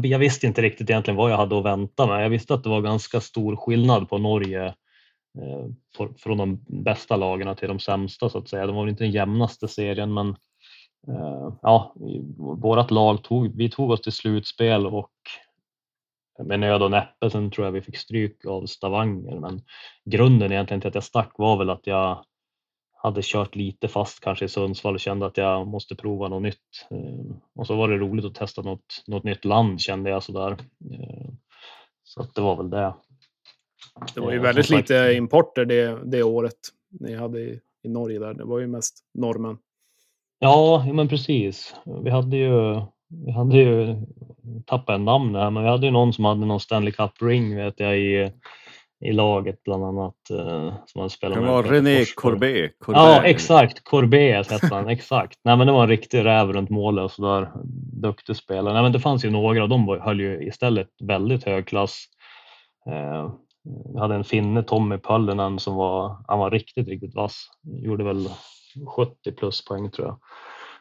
Jag visste inte riktigt egentligen vad jag hade att vänta mig. Jag visste att det var ganska stor skillnad på Norge eh, från de bästa lagarna till de sämsta så att säga. De var väl inte den jämnaste serien men eh, ja, vårt lag tog, vi tog oss till slutspel och med nöd och näppe. Sen tror jag vi fick stryk av Stavanger, men grunden egentligen till att jag stack var väl att jag hade kört lite fast kanske i Sundsvall och kände att jag måste prova något nytt. Eh, och så var det roligt att testa något, något nytt land kände jag sådär. Eh, så att det var väl det. Det var ju eh, väldigt lite importer det, det året ni hade i, i Norge där. Det var ju mest norrmän. Ja, men precis. Vi hade ju vi hade ju tappat en namn här, men vi hade ju någon som hade någon Stanley Cup ring vet jag i, i laget bland annat. Eh, som hade spelat det var René Corbet. Ja, exakt. Corbet hette han. exakt. Nej, men det var en riktig räv runt målet och sådär. Duktig spelare. Nej, men det fanns ju några och de höll ju istället väldigt hög klass. Eh, vi hade en finne, Tommy Pöllinen, som var, han var riktigt, riktigt vass. Gjorde väl 70 plus poäng tror jag.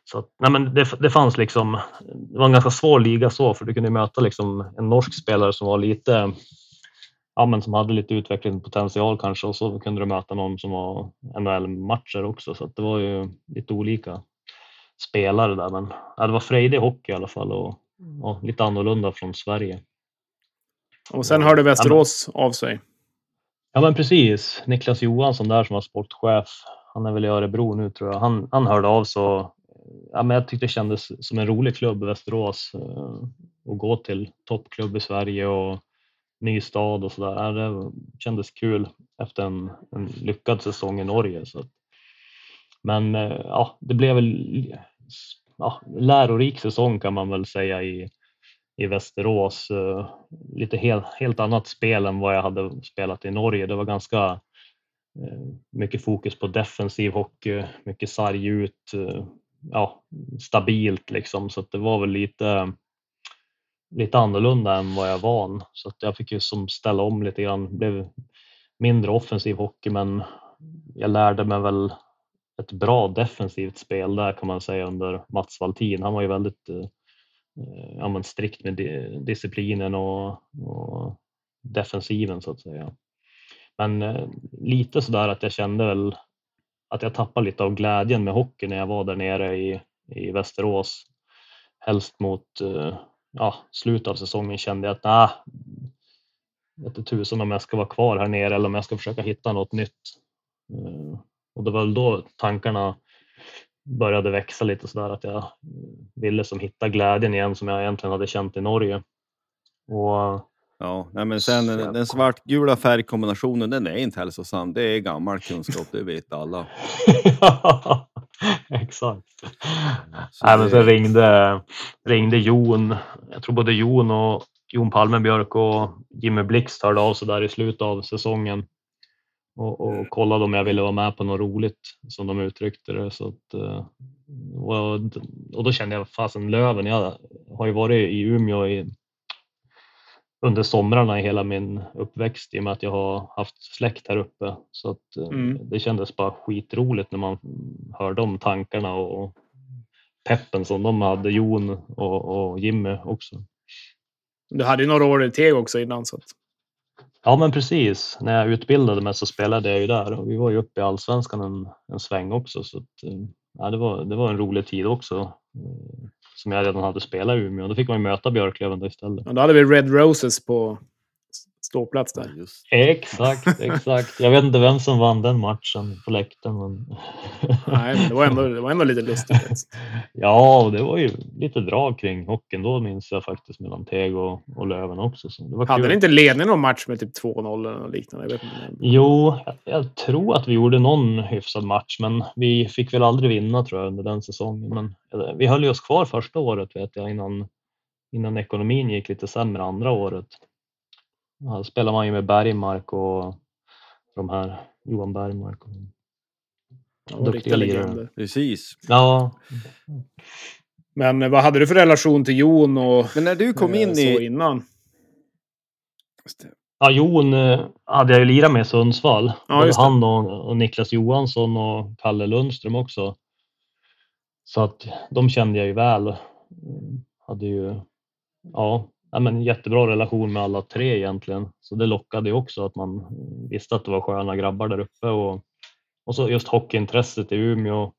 Så nej men det, det fanns liksom, det var en ganska svår liga så, för du kunde möta liksom en norsk spelare som var lite, ja men som hade lite utvecklingspotential kanske och så kunde du möta någon som var NHL-matcher också, så det var ju lite olika spelare där. Men ja, det var frejdig hockey i alla fall och, och lite annorlunda från Sverige. Och sen hörde Västerås av sig. Ja men precis. Niklas Johansson där som var sportchef, han är väl i Örebro nu tror jag. Han, han hörde av sig ja, men jag tyckte det kändes som en rolig klubb, Västerås, eh, att gå till toppklubb i Sverige och ny stad och sådär. Det kändes kul efter en, en lyckad säsong i Norge. Så. Men eh, ja, det blev väl ja, lärorik säsong kan man väl säga i, i Västerås. Eh, lite helt, helt annat spel än vad jag hade spelat i Norge. Det var ganska eh, mycket fokus på defensiv hockey, mycket sarg ut, ja, stabilt liksom. Så att det var väl lite, lite annorlunda än vad jag är van. Så att jag fick ju som ställa om lite grann. blev mindre offensiv hockey men jag lärde mig väl ett bra defensivt spel där kan man säga under Mats Valtin. Han var ju väldigt eh, eh men strikt med disciplinen och, och, defensiven så att säga. Men eh, lite sådär att jag kände väl att jag tappade lite av glädjen med hockey när jag var där nere i, i Västerås. Helst mot eh, ja, slutet av säsongen kände jag att nah, vet tusan om jag ska vara kvar här nere eller om jag ska försöka hitta något nytt. Eh, och det var väl då tankarna började växa lite sådär att jag ville som hitta glädjen igen som jag egentligen hade känt i Norge. Och Ja, nej men sen den, den svartgula färgkombinationen, den är inte hälsosam. Det är gammal kunskap, det vet alla. Exakt. Så nej, men sen ringde, ringde Jon, jag tror både Jon och Jon Palmenbjörk och Jimmy Blixt hörde av sig där i slutet av säsongen och, och kollade om jag ville vara med på något roligt som de uttryckte det. Så att, eh, och, och då kände jag fasen Löven, jag har ju varit i Umeå i under somrarna i hela min uppväxt i och med att jag har haft släkt här uppe. Så att eh, mm. det kändes bara skitroligt när man hörde om tankarna och peppen som de hade, Jon och, och Jimmy också. Du hade ju några år i Teg också innan. Så att... Ja men precis, när jag utbildade mig så spelade jag ju där och vi var ju uppe i allsvenskan en, en sväng också. Så att, eh, ja, det, var, det var en rolig tid också eh, som jag redan hade spelat i Umeå. Då fick man ju möta Björklöven istället. Ja, då hade vi Red Roses på ståplats där. Just. Exakt, exakt. Jag vet inte vem som vann den matchen på läktaren. Men... Nej, men det var ändå, det var ändå lite lustigt. ja, det var ju lite drag kring hockeyn då minns jag faktiskt mellan Teg och, och Löven också. Så det var Hade kul. ni inte ledning någon match med typ 2-0 eller liknande? Jag vet inte. Jo, jag, jag, tror att vi gjorde någon hyfsad match, men vi fick väl aldrig vinna tror jag under den säsongen. Men vi höll ju oss kvar första året vet jag innan, innan ekonomin gick lite sämre andra året. Ja, spelar man ju med Bergmark och de här Johan Bergmark. Och ja, duktiga lirare. Precis. Ja. Men eh, vad hade du för relation till Jon och Men när du kom in så i... innan? Ja, Jon eh, hade jag ju lirat med i Sundsvall. Ja, Han och, och Niklas Johansson och Kalle Lundström också. Så att de kände jag ju väl. Hade ju ja, ja, men jättebra relation med alla tre egentligen. Så det lockade ju också att man visste att det var sköna grabbar där uppe. Och, och så just hockeyintresset i Umeå.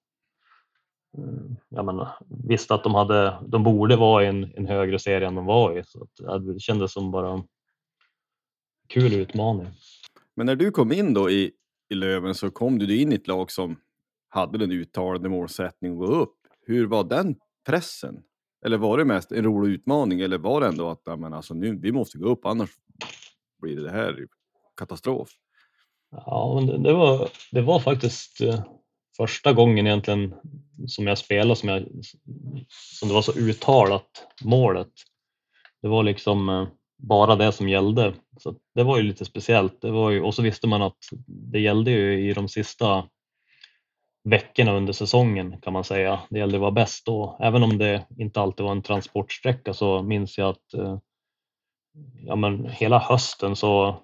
Jag menar, visste att de, hade, de borde vara i en, en högre serie än de var i. Så att, det kändes som bara en kul utmaning. Men när du kom in då i, i Löven så kom du in i ett lag som hade den uttalade målsättningen att gå upp. Hur var den pressen? Eller var det mest en rolig utmaning eller var det ändå att men alltså, nu, vi måste gå upp annars blir det här katastrof? Ja, det, det, var, det var faktiskt eh, första gången egentligen som jag spelade som, jag, som det var så uttalat målet. Det var liksom eh, bara det som gällde. Så det var ju lite speciellt. Det var ju, och så visste man att det gällde ju i de sista veckorna under säsongen kan man säga. Det gällde att vara bäst då. Även om det inte alltid var en transportsträcka så minns jag att eh, ja, men hela hösten så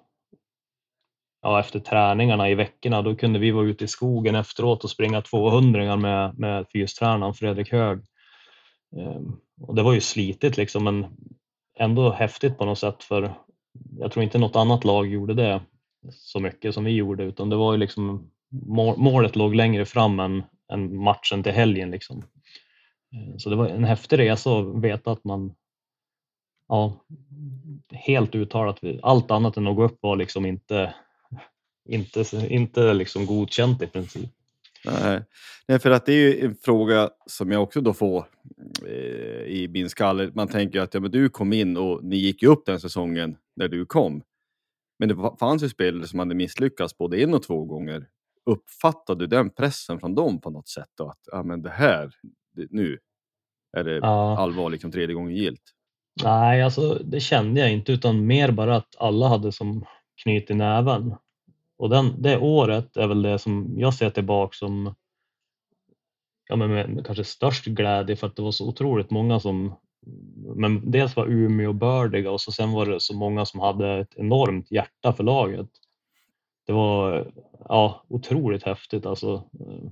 ja, efter träningarna i veckorna då kunde vi vara ute i skogen efteråt och springa 200 med, med fystränaren Fredrik Hög. Ehm, och det var ju slitigt liksom men ändå häftigt på något sätt för jag tror inte något annat lag gjorde det så mycket som vi gjorde utan det var ju liksom målet låg längre fram än, än matchen till helgen. Liksom. Eh, så det var en häftig resa att veta att man ja, helt uttalat, allt annat än att gå upp var liksom inte, inte, inte liksom godkänt i princip. Nej. för att det är ju en fråga som jag också då får eh, i min skalle. Man tänker att ja, men du kom in och ni gick upp den säsongen när du kom. Men det fanns ju spelare som hade misslyckats både en och två gånger uppfattade du den pressen från dem på något sätt? Då? Att ja, men det här, det, nu är det ja. allvar liksom tredje gången gilt? Nej, alltså det kände jag inte utan mer bara att alla hade som knyt i näven. Och den, det året är väl det som jag ser tillbaka som ja, men med, med kanske störst glädje för att det var så otroligt många som men dels var Umeå bördiga och så sen var det så många som hade ett enormt hjärta för laget. Det var ja, otroligt häftigt alltså eh,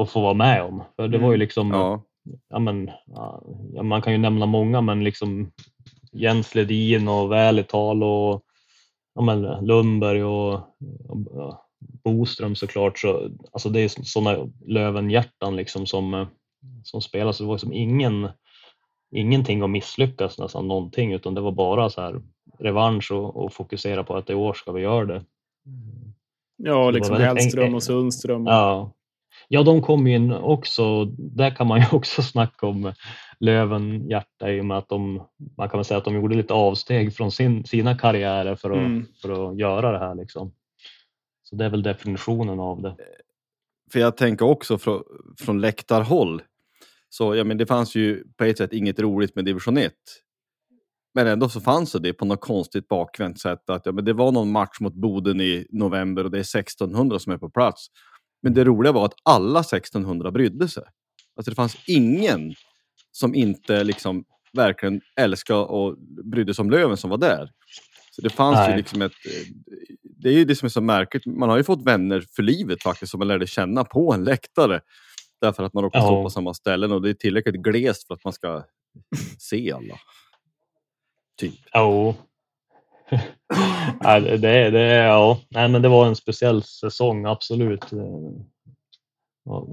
att få vara med om. För det var ju liksom, Ja. ja, men, ja, man kan ju nämna många men liksom Jens Ledin och Välital och ja, men Lundberg och, och Boström såklart. Så, alltså det är sådana Lövenhjärtan liksom som, eh, som spelar så det var liksom ingen, ingenting att misslyckas nästan någonting utan det var bara så här revansch och, och fokusera på att i år ska vi göra det. Ja, var liksom Hellström och Sundström. Ja. ja, de kom ju in också. Där kan man ju också snacka om Löven hjärta i och med att de, man kan väl säga att de gjorde lite avsteg från sin, sina karriärer för att, Mm. för att göra det här. Liksom. Så det är väl definitionen av det. För jag tänker också från, från läktarhåll. Så ja, men det fanns ju på ett sätt inget roligt med division 1. Men ändå så fanns det på något konstigt bakvänt sätt att ja, men det var någon match mot Boden i november och det är 1600 som är på plats. Men det roliga var att alla 1600 brydde sig. Alltså det fanns ingen som inte liksom verkligen älskade och brydde sig om Löven som var där. Så det fanns ju Nej. liksom ett... eh, Det är ju det som är så märkligt. Man har ju fått vänner för livet faktiskt som man lärde känna på en läktare. Därför att man råkar Ja. stå på samma ställen och det är tillräckligt glest för att man ska se alla. Typ. Jo. ja, det, det, ja. Nej, men det var en speciell säsong, absolut. Ja,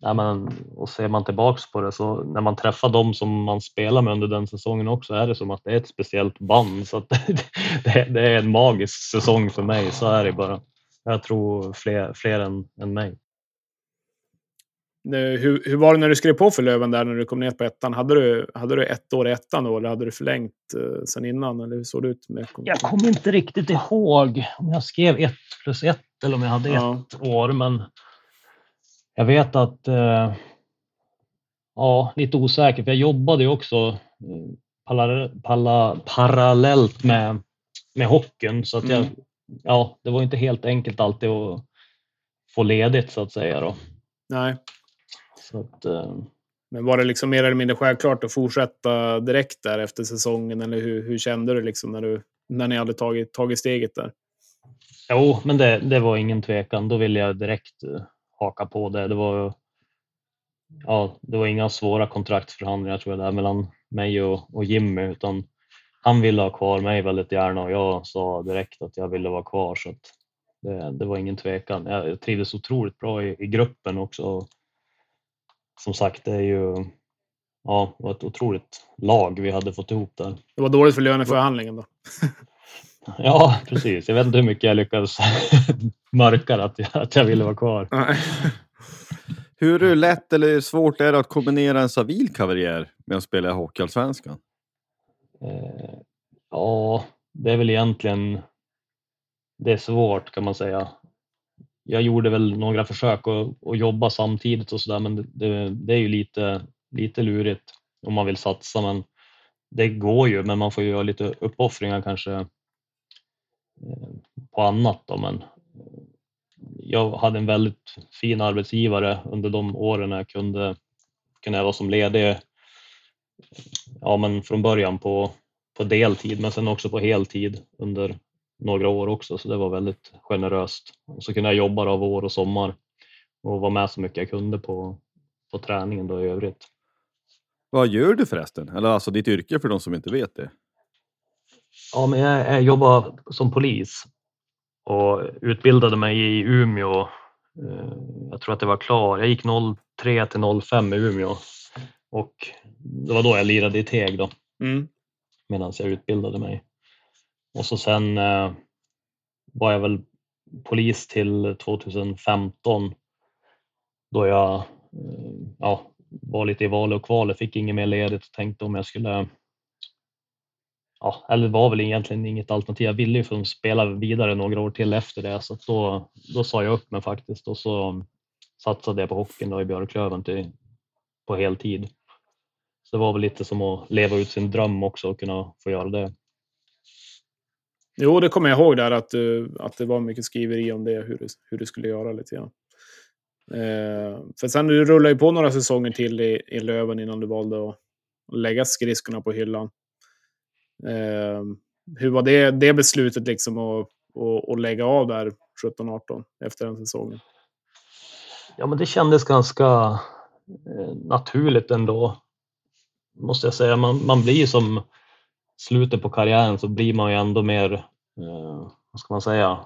ja. Men, och ser man tillbaks på det så när man träffar dem som man spelar med under den säsongen också är det som att det är ett speciellt band. Så det, det är en magisk säsong för mig, så är det bara. Jag tror fler, fler än, än mig. Nu, hur, hur var det när du skrev på för Löven där när du kom ner på ettan? Hade du, hade du ett år i ettan då eller hade du förlängt eh, sen innan? Eller hur såg det ut? Med... Jag kommer inte riktigt ihåg om jag skrev ett plus ett eller om jag hade Ja. ett år, men jag vet att eh, ja, lite osäker, för jag jobbade ju också eh, palla, palla, parallellt med, med hockeyn, så att jag, Mm. ja, det var inte helt enkelt alltid att få ledigt så att säga. Då. Nej. Så att, eh, Men var det liksom mer eller mindre självklart att fortsätta direkt där efter säsongen? Eller hur, hur kände du liksom när, du, när ni hade tagit, tagit steget där? Jo, men det, det var ingen tvekan. Då ville jag direkt eh, haka på det. Det var, ja, det var inga svåra kontraktsförhandlingar tror jag där mellan mig och, och Jimmy utan han ville ha kvar mig väldigt gärna och jag sa direkt att jag ville vara kvar så att det, det var ingen tvekan. Jag, jag trivdes otroligt bra i, i gruppen också. Som sagt, det är ju ja, det var ett otroligt lag vi hade fått ihop där. Det var dåligt för löneförhandlingen då? Ja, precis. Jag vet inte hur mycket jag lyckades mörka att jag, att jag ville vara kvar. Hur lätt eller svårt är det att kombinera en civil karriär med att spela i Hockeyallsvenskan? Eh, ja, det är väl egentligen det är svårt kan man säga. Jag gjorde väl några försök att, att jobba samtidigt och sådär men det, det, är ju lite, lite lurigt om man vill satsa men det går ju men man får ju göra lite uppoffringar kanske eh, på annat då men eh, jag hade en väldigt fin arbetsgivare under de åren när jag kunde, kunde jag vara som ledig eh, ja, men från början på, på deltid men sen också på heltid under några år också så det var väldigt generöst. Och så kunde jag jobba då vår och sommar och vara med så mycket jag kunde på, på träningen då i övrigt. Vad gör du förresten? Eller alltså ditt yrke för de som inte vet det? Ja, men jag, jag jobbar som polis och utbildade mig i Umeå. Eh, Jag tror att det var klar. Jag gick 03 till 05 i Umeå och det var då jag lirade i Teg då. Mm. medan jag utbildade mig. Och så sen eh, var jag väl polis till 2015 då jag eh, ja, var lite i val och kval. Fick inget mer ledigt och tänkte om jag skulle Ja, eller det var väl egentligen inget alternativ. Jag ville ju spela vidare några år till efter det så då, då sa jag upp mig faktiskt och så satsade jag på hockeyn då i Björklöven till, på heltid. Så det var väl lite som att leva ut sin dröm också och kunna få göra det. Jo, det kommer jag ihåg där att, du, att det var mycket skriveri om det, hur du, hur du skulle göra lite grann. Eh, för sen du rullade ju på några säsonger till i, i Löven innan du valde att lägga skridskorna på hyllan. Eh, hur var det, det beslutet liksom att, att, att lägga av där 17-18 efter den säsongen? Ja, men det kändes ganska eh, naturligt ändå, måste jag säga. Man, man blir ju som slutet på karriären så blir man ju ändå mer, eh, vad ska man säga,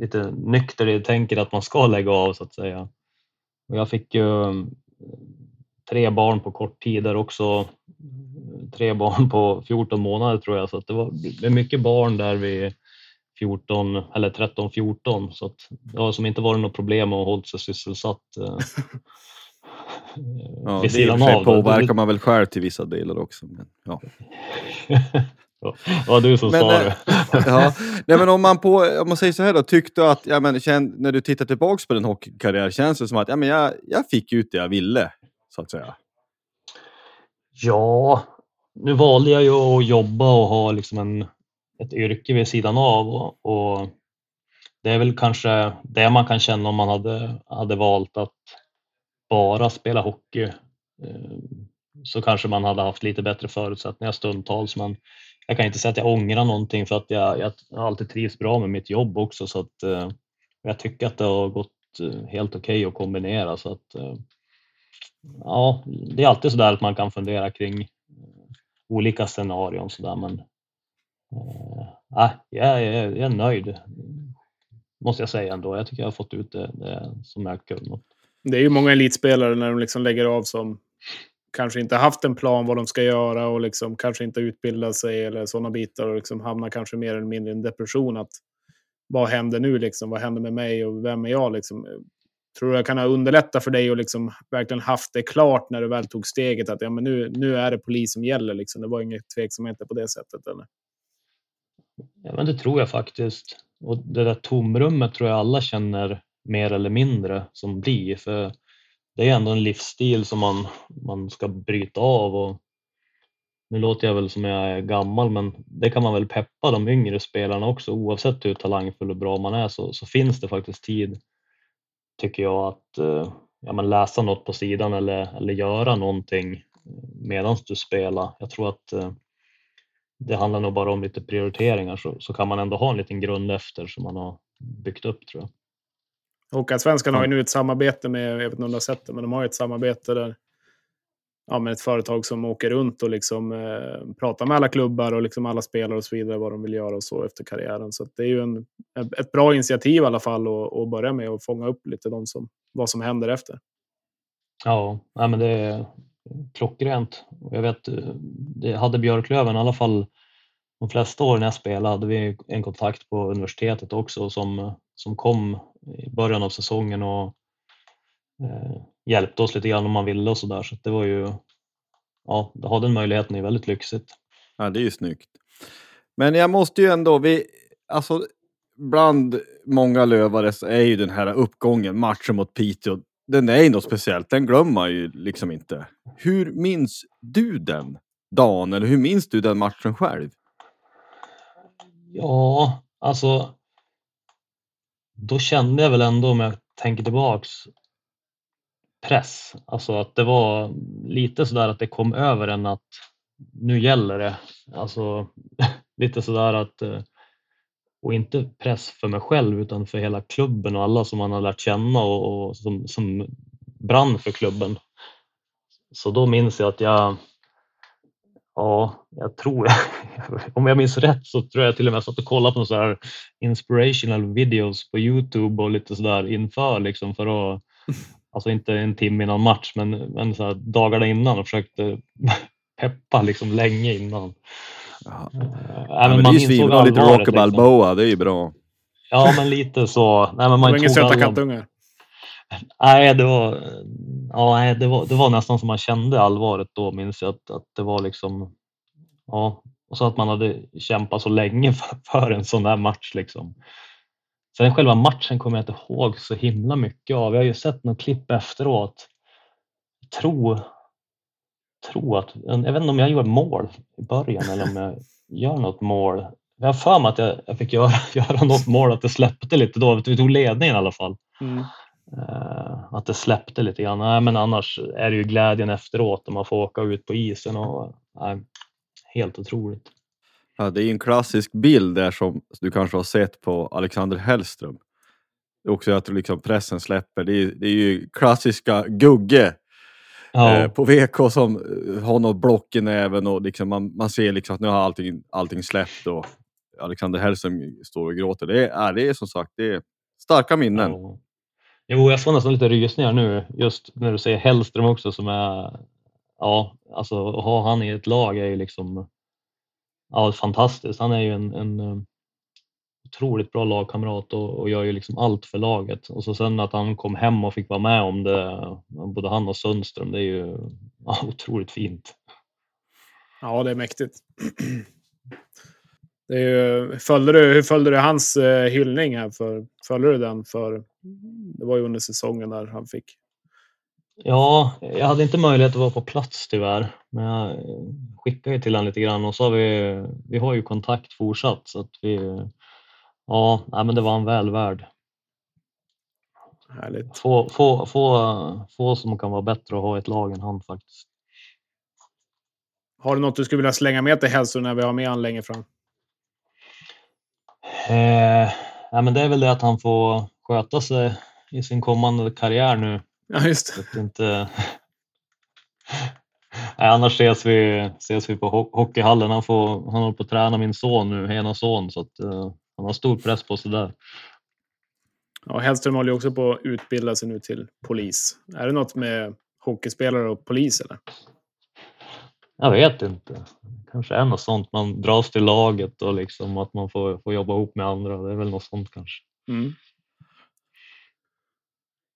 lite nykter i tänker att man ska lägga av så att säga. Och jag fick ju eh, tre barn på kort tid där också. Tre barn på 14 månader tror jag, så att det var mycket barn där vid 14 eller 13, 14 så att det har som inte varit något problem att hålla sig sysselsatt. Eh. Ja, vid sidan av. påverkar man väl själv till vissa delar också. Men, ja. det var du som Men, sa eh, det. ja. Nej, men om, man på, om man säger så här då, tyckte att, ja, men, känn, när du tittar tillbaks på din hockeykarriär, känns det som att ja, men jag, jag fick ut det jag ville, så att säga? Ja, nu valde jag ju att jobba och ha liksom en, ett yrke vid sidan av och, och det är väl kanske det man kan känna om man hade, hade valt att bara spela hockey. Eh, Så kanske man hade haft lite bättre förutsättningar stundtals men jag kan inte säga att jag ångrar någonting för att jag, jag har alltid trivs bra med mitt jobb också så att eh, jag tycker att det har gått eh, helt okej att kombinera så att eh, ja, det är alltid sådär att man kan fundera kring eh, olika scenarion så där, men eh, äh, jag, är, jag är nöjd måste jag säga ändå. Jag tycker jag har fått ut det, det som jag kunnat. Det är ju många elitspelare när de liksom lägger av som kanske inte haft en plan vad de ska göra och liksom kanske inte utbildat sig eller sådana bitar och liksom hamnar kanske mer eller mindre i en depression. att Vad händer nu? Liksom? Vad händer med mig och vem är jag? Liksom? Tror du jag kan ha underlättat för dig och liksom verkligen haft det klart när du väl tog steget att ja, men nu, nu är det polis som gäller? Liksom. Det var inga tveksamheter på det sättet? Eller? Ja, men det tror jag faktiskt. Och det där tomrummet tror jag alla känner mer eller mindre som blir. För det är ändå en livsstil som man, man ska bryta av. Och nu låter jag väl som jag är gammal men det kan man väl peppa de yngre spelarna också. Oavsett hur talangfull och bra man är så, så finns det faktiskt tid, tycker jag, att eh, ja, men läsa något på sidan eller, eller göra någonting eh, medan du spelar. Jag tror att eh, det handlar nog bara om lite prioriteringar så, så kan man ändå ha en liten grund efter som man har byggt upp tror jag. Hockeyallsvenskan har ju nu ett samarbete med, jag vet inte om du har sett det, men de har ju ett samarbete där ja, med ett företag som åker runt och liksom, eh, pratar med alla klubbar och liksom alla spelare och så vidare vad de vill göra och så efter karriären. Så att det är ju en, ett bra initiativ i alla fall att, att börja med och fånga upp lite de som, vad som händer efter. Ja, nej, men det är klockrent. Och Jag vet, det hade Björklöven i alla fall de flesta år när jag spelade hade vi en kontakt på universitetet också som, som kom i början av säsongen och eh, hjälpte oss lite grann om man ville och sådär. Så det var ju, ja, att ha den möjligheten är väldigt lyxigt. Ja, det är ju snyggt. Men jag måste ju ändå, vi, alltså bland många lövare så är ju den här uppgången, matchen mot Piteå, den är ju något speciellt. Den glömmer man ju liksom inte. Hur minns du den dagen? Eller hur minns du den matchen själv? Ja, alltså. Då kände jag väl ändå om jag tänker tillbaks press. Alltså att det var lite sådär att det kom över en att nu gäller det. Alltså lite sådär att eh, och inte press för mig själv utan för hela klubben och alla som man har lärt känna och, och som, som brann för klubben. Så då minns jag att jag Ja, jag tror, om jag minns rätt så tror jag till och med satt och kollade på så här inspirational videos på Youtube och lite sådär inför liksom för att, alltså inte en timme innan match men, men så dagarna innan och försökte peppa liksom länge innan. Ja. Äh, Ja, men det är ju svinbra, lite Rocky Balboa, det är ju bra. Ja, men lite så. Nej, men Det man var inga tog söta kattungar. Nej, det var, ja, det var, det var nästan som man kände allvaret då, minns jag. Att, att det var liksom, ja, och så att man hade kämpat så länge för, för en sån där match. Liksom. Sen själva matchen kommer jag inte ihåg så himla mycket av. Jag har ju sett något klipp efteråt. Tro, tro att, jag vet inte om jag gjorde mål i början eller om jag gör något mål. Jag har för mig att jag, jag fick göra, göra något mål, att det släppte lite då. Vi tog ledningen i alla fall. Mm. Eh, att det släppte lite grann. Nej, men annars är det ju glädjen efteråt när man får åka ut på isen. Och, nej, helt otroligt. Ja, det är en klassisk bild där som du kanske har sett på Alexander Hellström. Också att liksom pressen släpper. Det är, det är ju klassiska Gugge Ja, eh, på VK som eh, har något block i näven och liksom man, man ser liksom att nu har allting, allting släppt och Alexander Hellström står och gråter. Det är, det är som sagt det är starka minnen. ja. Jo, jag får nästan lite rysningar nu just när du säger Hellström också som är, ja, alltså att ha han i ett lag är ju liksom, ja, fantastiskt. Han är ju en, en eh, otroligt bra lagkamrat och, och gör ju liksom allt för laget. Och så sen att han kom hem och fick vara med om det, både han och Sundström, det är ju ja, otroligt fint. Ja, det är mäktigt. Det ju, följde du, hur följde du hans eh, hyllning här? För, följde du den? för Det var ju under säsongen där han fick. Ja, jag hade inte möjlighet att vara på plats tyvärr, men jag skickade ju till honom lite grann och så har vi, vi har ju kontakt fortsatt så att vi, ja, nej, men det var han väl värd. Härligt. Få, få, få, få som kan vara bättre att ha ett lag än han faktiskt. Har du något du skulle vilja slänga med till Hellström när vi har med honom längre fram? Eh, ja, men det är väl det att han får sköta sig i sin kommande karriär nu. Ja, just det. inte... Nej, annars ses vi, ses vi på ho- hockeyhallen. Han, får, han håller på att träna min son nu, ena son, så att, eh, han har stor press på sig där. Ja, Hellström håller ju också på att utbilda sig nu till polis. Är det något med hockeyspelare och polis eller? Jag vet inte. Kanske är något sånt. Man dras till laget och liksom att man får, får jobba ihop med andra. Det är väl något sånt kanske. Mm.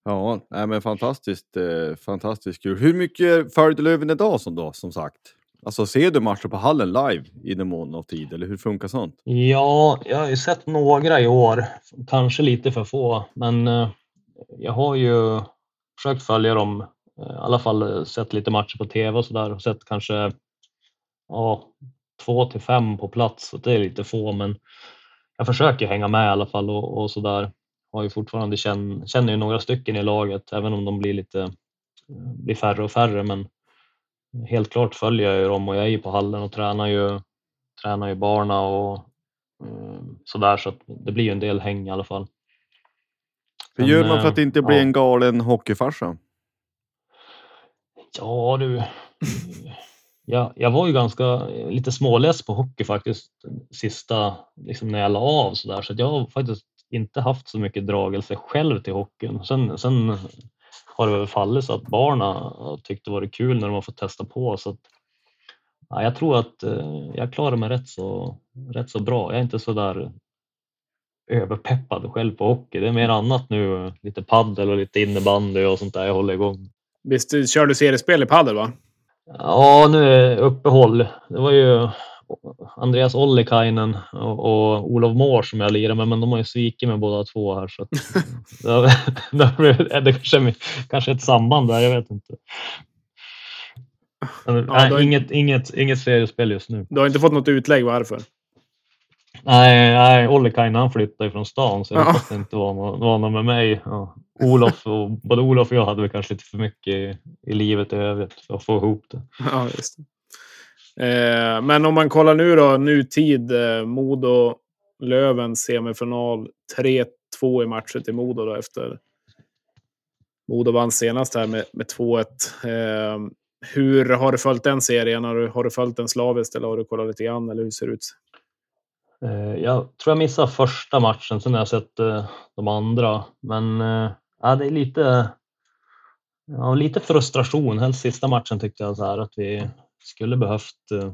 Ja, nej, men fantastiskt, eh, fantastiskt kul. Hur mycket följde Löven idag som då, som sagt? Alltså ser du matcher på hallen live i den mån av tid, eller hur funkar sånt? Ja, jag har ju sett några i år. Kanske lite för få, men eh, jag har ju försökt följa dem. Eh, I alla fall eh, sett lite matcher på tv och sådär. och Sett kanske ja, två till fem på plats. Så det är lite få, men jag försöker hänga med i alla fall och, och sådär. Har ju fortfarande känn, känner ju några stycken i laget, även om de blir lite eh, blir färre och färre. Men helt klart följer jag ju dem och jag är ju på hallen och tränar ju, tränar ju barna och sådär så att det blir ju en del häng i alla fall. Hur gör man för att inte bli ja. en galen hockeyfarsa? Ja du, jag, jag var ju ganska eh, lite småless på hockey faktiskt sista, liksom när jag la av så där så att jag har faktiskt inte haft så mycket dragelse själv till hockeyn. Sen, sen har det väl fallit så att barnen tyckte det varit kul när de har fått testa på så att ja, jag tror att eh, jag klarar mig rätt så, rätt så bra. Jag är inte så där överpeppad själv på hockey. Det är mer annat nu, lite paddel och lite innebandy och sånt där jag håller igång. Visst kör du seriespel i padel va? Ja, nu är uppehåll. Det var ju Andreas Ollikainen och, och Olof Moore som jag lirade med, men de har ju svikit med båda två här. Så det, det, är det kanske, kanske ett samband där, jag vet inte. Men, Ja, nej, är- inget, inget, inget seriespel just nu. Du har inte fått något utlägg varför? Nej, nej Ollikainen han flyttade från stan så jag Ja. det inte var något, var med mig. Ja. Olof och, både Olof och jag hade väl kanske lite för mycket i, livet i övrigt för att få ihop det. Ja, just det. Eh, men om man kollar nu då, nutid. Eh, Modo, Löven semifinal. 3-2 i matcher till Modo då efter Modo vann senast här med, med 2-1. Eh, hur har du följt den serien? Har du, har du följt den slaviskt eller har du kollat lite grann? Eller hur ser det ut? Eh, Jag tror jag missade första matchen, sen har jag sett eh, de andra. Men eh, ja, det är lite, ja, lite frustration. Helst sista matchen tyckte jag så här att vi skulle behövt eh,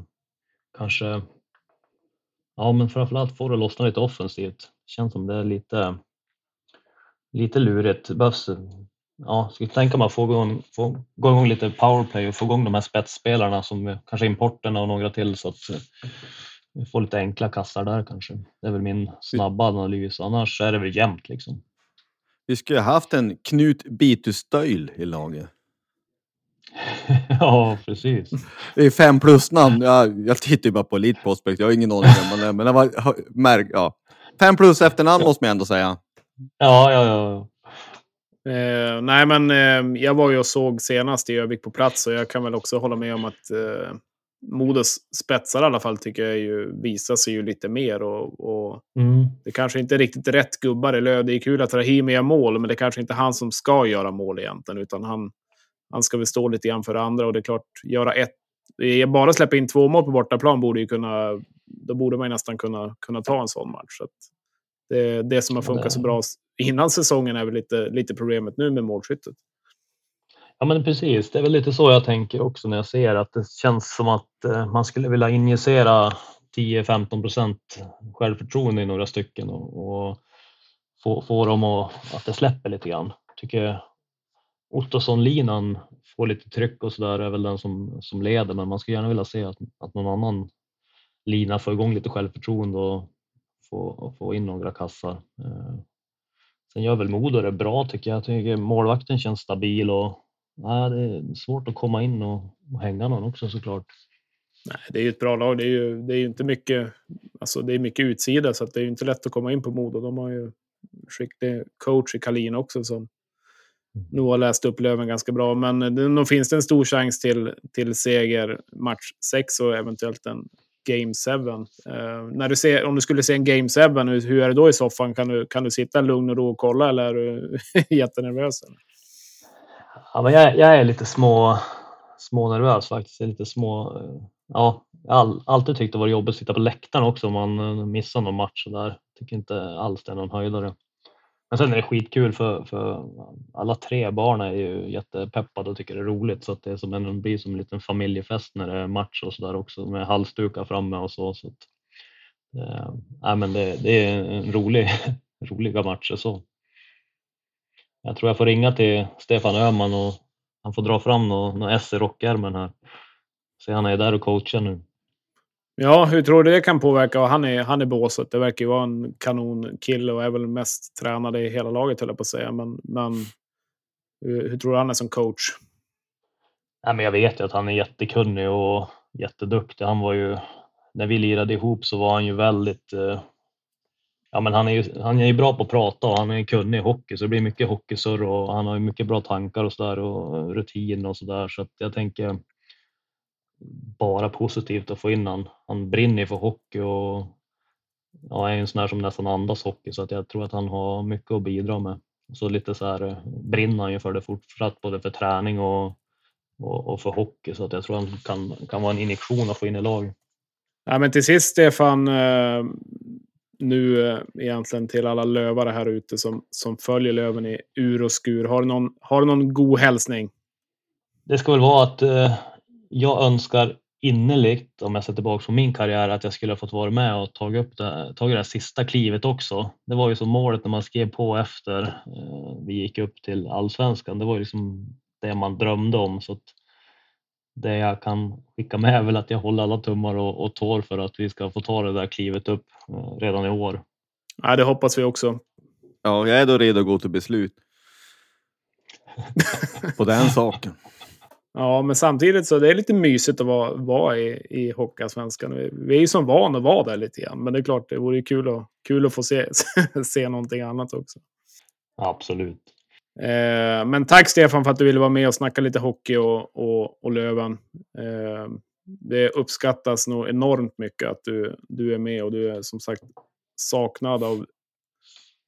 kanske, ja men framförallt få det lossna lite offensivt. Känns som det är lite, lite lurigt. Behövs, ja, skulle tänka mig att få igång, få gå igång lite powerplay och få igång de här spetsspelarna som eh, kanske importerna och några till så att eh, vi får lite enkla kassar där kanske. Det är väl min snabba analys. Annars är det väl jämnt liksom. Vi skulle ha haft en Knut Bitus Stöjl i laget. ja, precis. Det är fem plus-namn. Jag, jag tittar ju bara på Elite Prospect. Jag har ingen aning man är. Men det var märk, ja. Fem plus efternamn måste man ändå säga. Ja, ja, ja. Eh, nej, men eh, jag var ju och såg senast i Övik på plats och jag kan väl också hålla med om att eh, Modos spetsar i alla fall tycker jag ju, visar sig ju lite mer. Och, och Mm. Det kanske inte är riktigt rätt gubbar i Löv. Det är kul att Rahimi gör mål, men det är kanske inte han som ska göra mål egentligen. Utan han, han ska väl stå lite grann för andra. Och det är klart, göra ett... Bara släppa in två mål på bortaplan borde ju kunna... Då borde man nästan kunna, kunna ta en sån match. Så det, det som har funkat så bra innan säsongen är väl lite, lite problemet nu med målskyttet. Ja, men precis. Det är väl lite så jag tänker också när jag ser att det känns som att eh, man skulle vilja injicera 10-15 procent självförtroende i några stycken och, och få, få dem att, att det släpper lite grann. Tycker Ottosson-linan får lite tryck och sådär är väl den som, som leder men man skulle gärna vilja se att, att någon annan lina får igång lite självförtroende och få, och få in några kassar. Eh, sen gör väl Modo det bra tycker jag. Jag tycker målvakten känns stabil och ja, det är svårt att komma in och, och hänga någon också såklart. Nej, det är ju ett bra lag. Det är ju, det är inte mycket, alltså det är mycket utsida så att det är ju inte lätt att komma in på Modo. De har ju skicklig coach i Kalin också som nog har läst upp Löven ganska bra. Men det, nog finns det en stor chans till, till seger match 6 och eventuellt en Game 7. Uh, när du ser, om du skulle se en Game 7, hur, hur är det då i soffan? Kan du, kan du sitta lugn och ro och kolla eller är du jättenervös? Eller? Ja, men jag, jag är lite små, små nervös faktiskt. Jag lite små, eh, ja, jag har alltid tyckt det var jobbigt att sitta på läktaren också om man eh, missar någon match och där. Tycker inte alls det är någon höjdare. Men sen är det skitkul för, för alla tre barn är ju jättepeppade och tycker det är roligt så att det är som en, blir som en liten familjefest när det är match och sådär också med halsdukar framme och så. så att, eh, men det, det är en rolig, roliga matcher så. Jag tror jag får ringa till Stefan Öhman och han får dra fram något, något S i rockärmen här. Så han är där och coachar nu. Ja, hur tror du det kan påverka? Han är, han är båset. Det verkar ju vara en kanonkille och är väl mest tränad i hela laget, höll jag på att säga. Men, men hur, hur tror du han är som coach? Nej, men jag vet ju att han är jättekunnig och jätteduktig. Han var ju, när vi lirade ihop så var han ju väldigt eh, Ja, men han är ju han är ju bra på att prata och han är kunnig i hockey så det blir mycket hockeysurr och han har ju mycket bra tankar och sådär och rutin och sådär så att jag tänker bara positivt att få in han. Han brinner ju för hockey och ja, är en sån här som nästan andas hockey så att jag tror att han har mycket att bidra med. Så lite så här brinner han ju för det fortsatt både för träning och, och, och för hockey så att jag tror han kan, kan vara en injektion att få in i lag. Ja, men till sist, Stefan, eh, nu eh, egentligen till alla lövare här ute som, som följer Löven i ur och skur. Har du någon, har du någon god hälsning? Det ska väl vara att eh, jag önskar innerligt, om jag ser tillbaka på min karriär, att jag skulle ha fått vara med och tagit upp det, tagit det här sista klivet också. Det var ju som målet när man skrev på efter eh, vi gick upp till allsvenskan. Det var ju liksom det man drömde om. Så att det jag kan skicka med är väl att jag håller alla tummar och, och tår för att vi ska få ta det där klivet upp eh, redan i år. Ja, det hoppas vi också. Ja, jag är då redo att gå till beslut. På den saken. Ja, men samtidigt så det är lite mysigt att vara, vara i, i Hockeyallsvenskan. Vi, vi är ju som van att vara där lite grann. Men det är klart, det vore ju kul att, kul att få se, se någonting annat också. Absolut. Eh, men tack Stefan för att du ville vara med och snacka lite hockey och, och, och Löven. Eh, det uppskattas nog enormt mycket att du, du är med och du är som sagt saknad av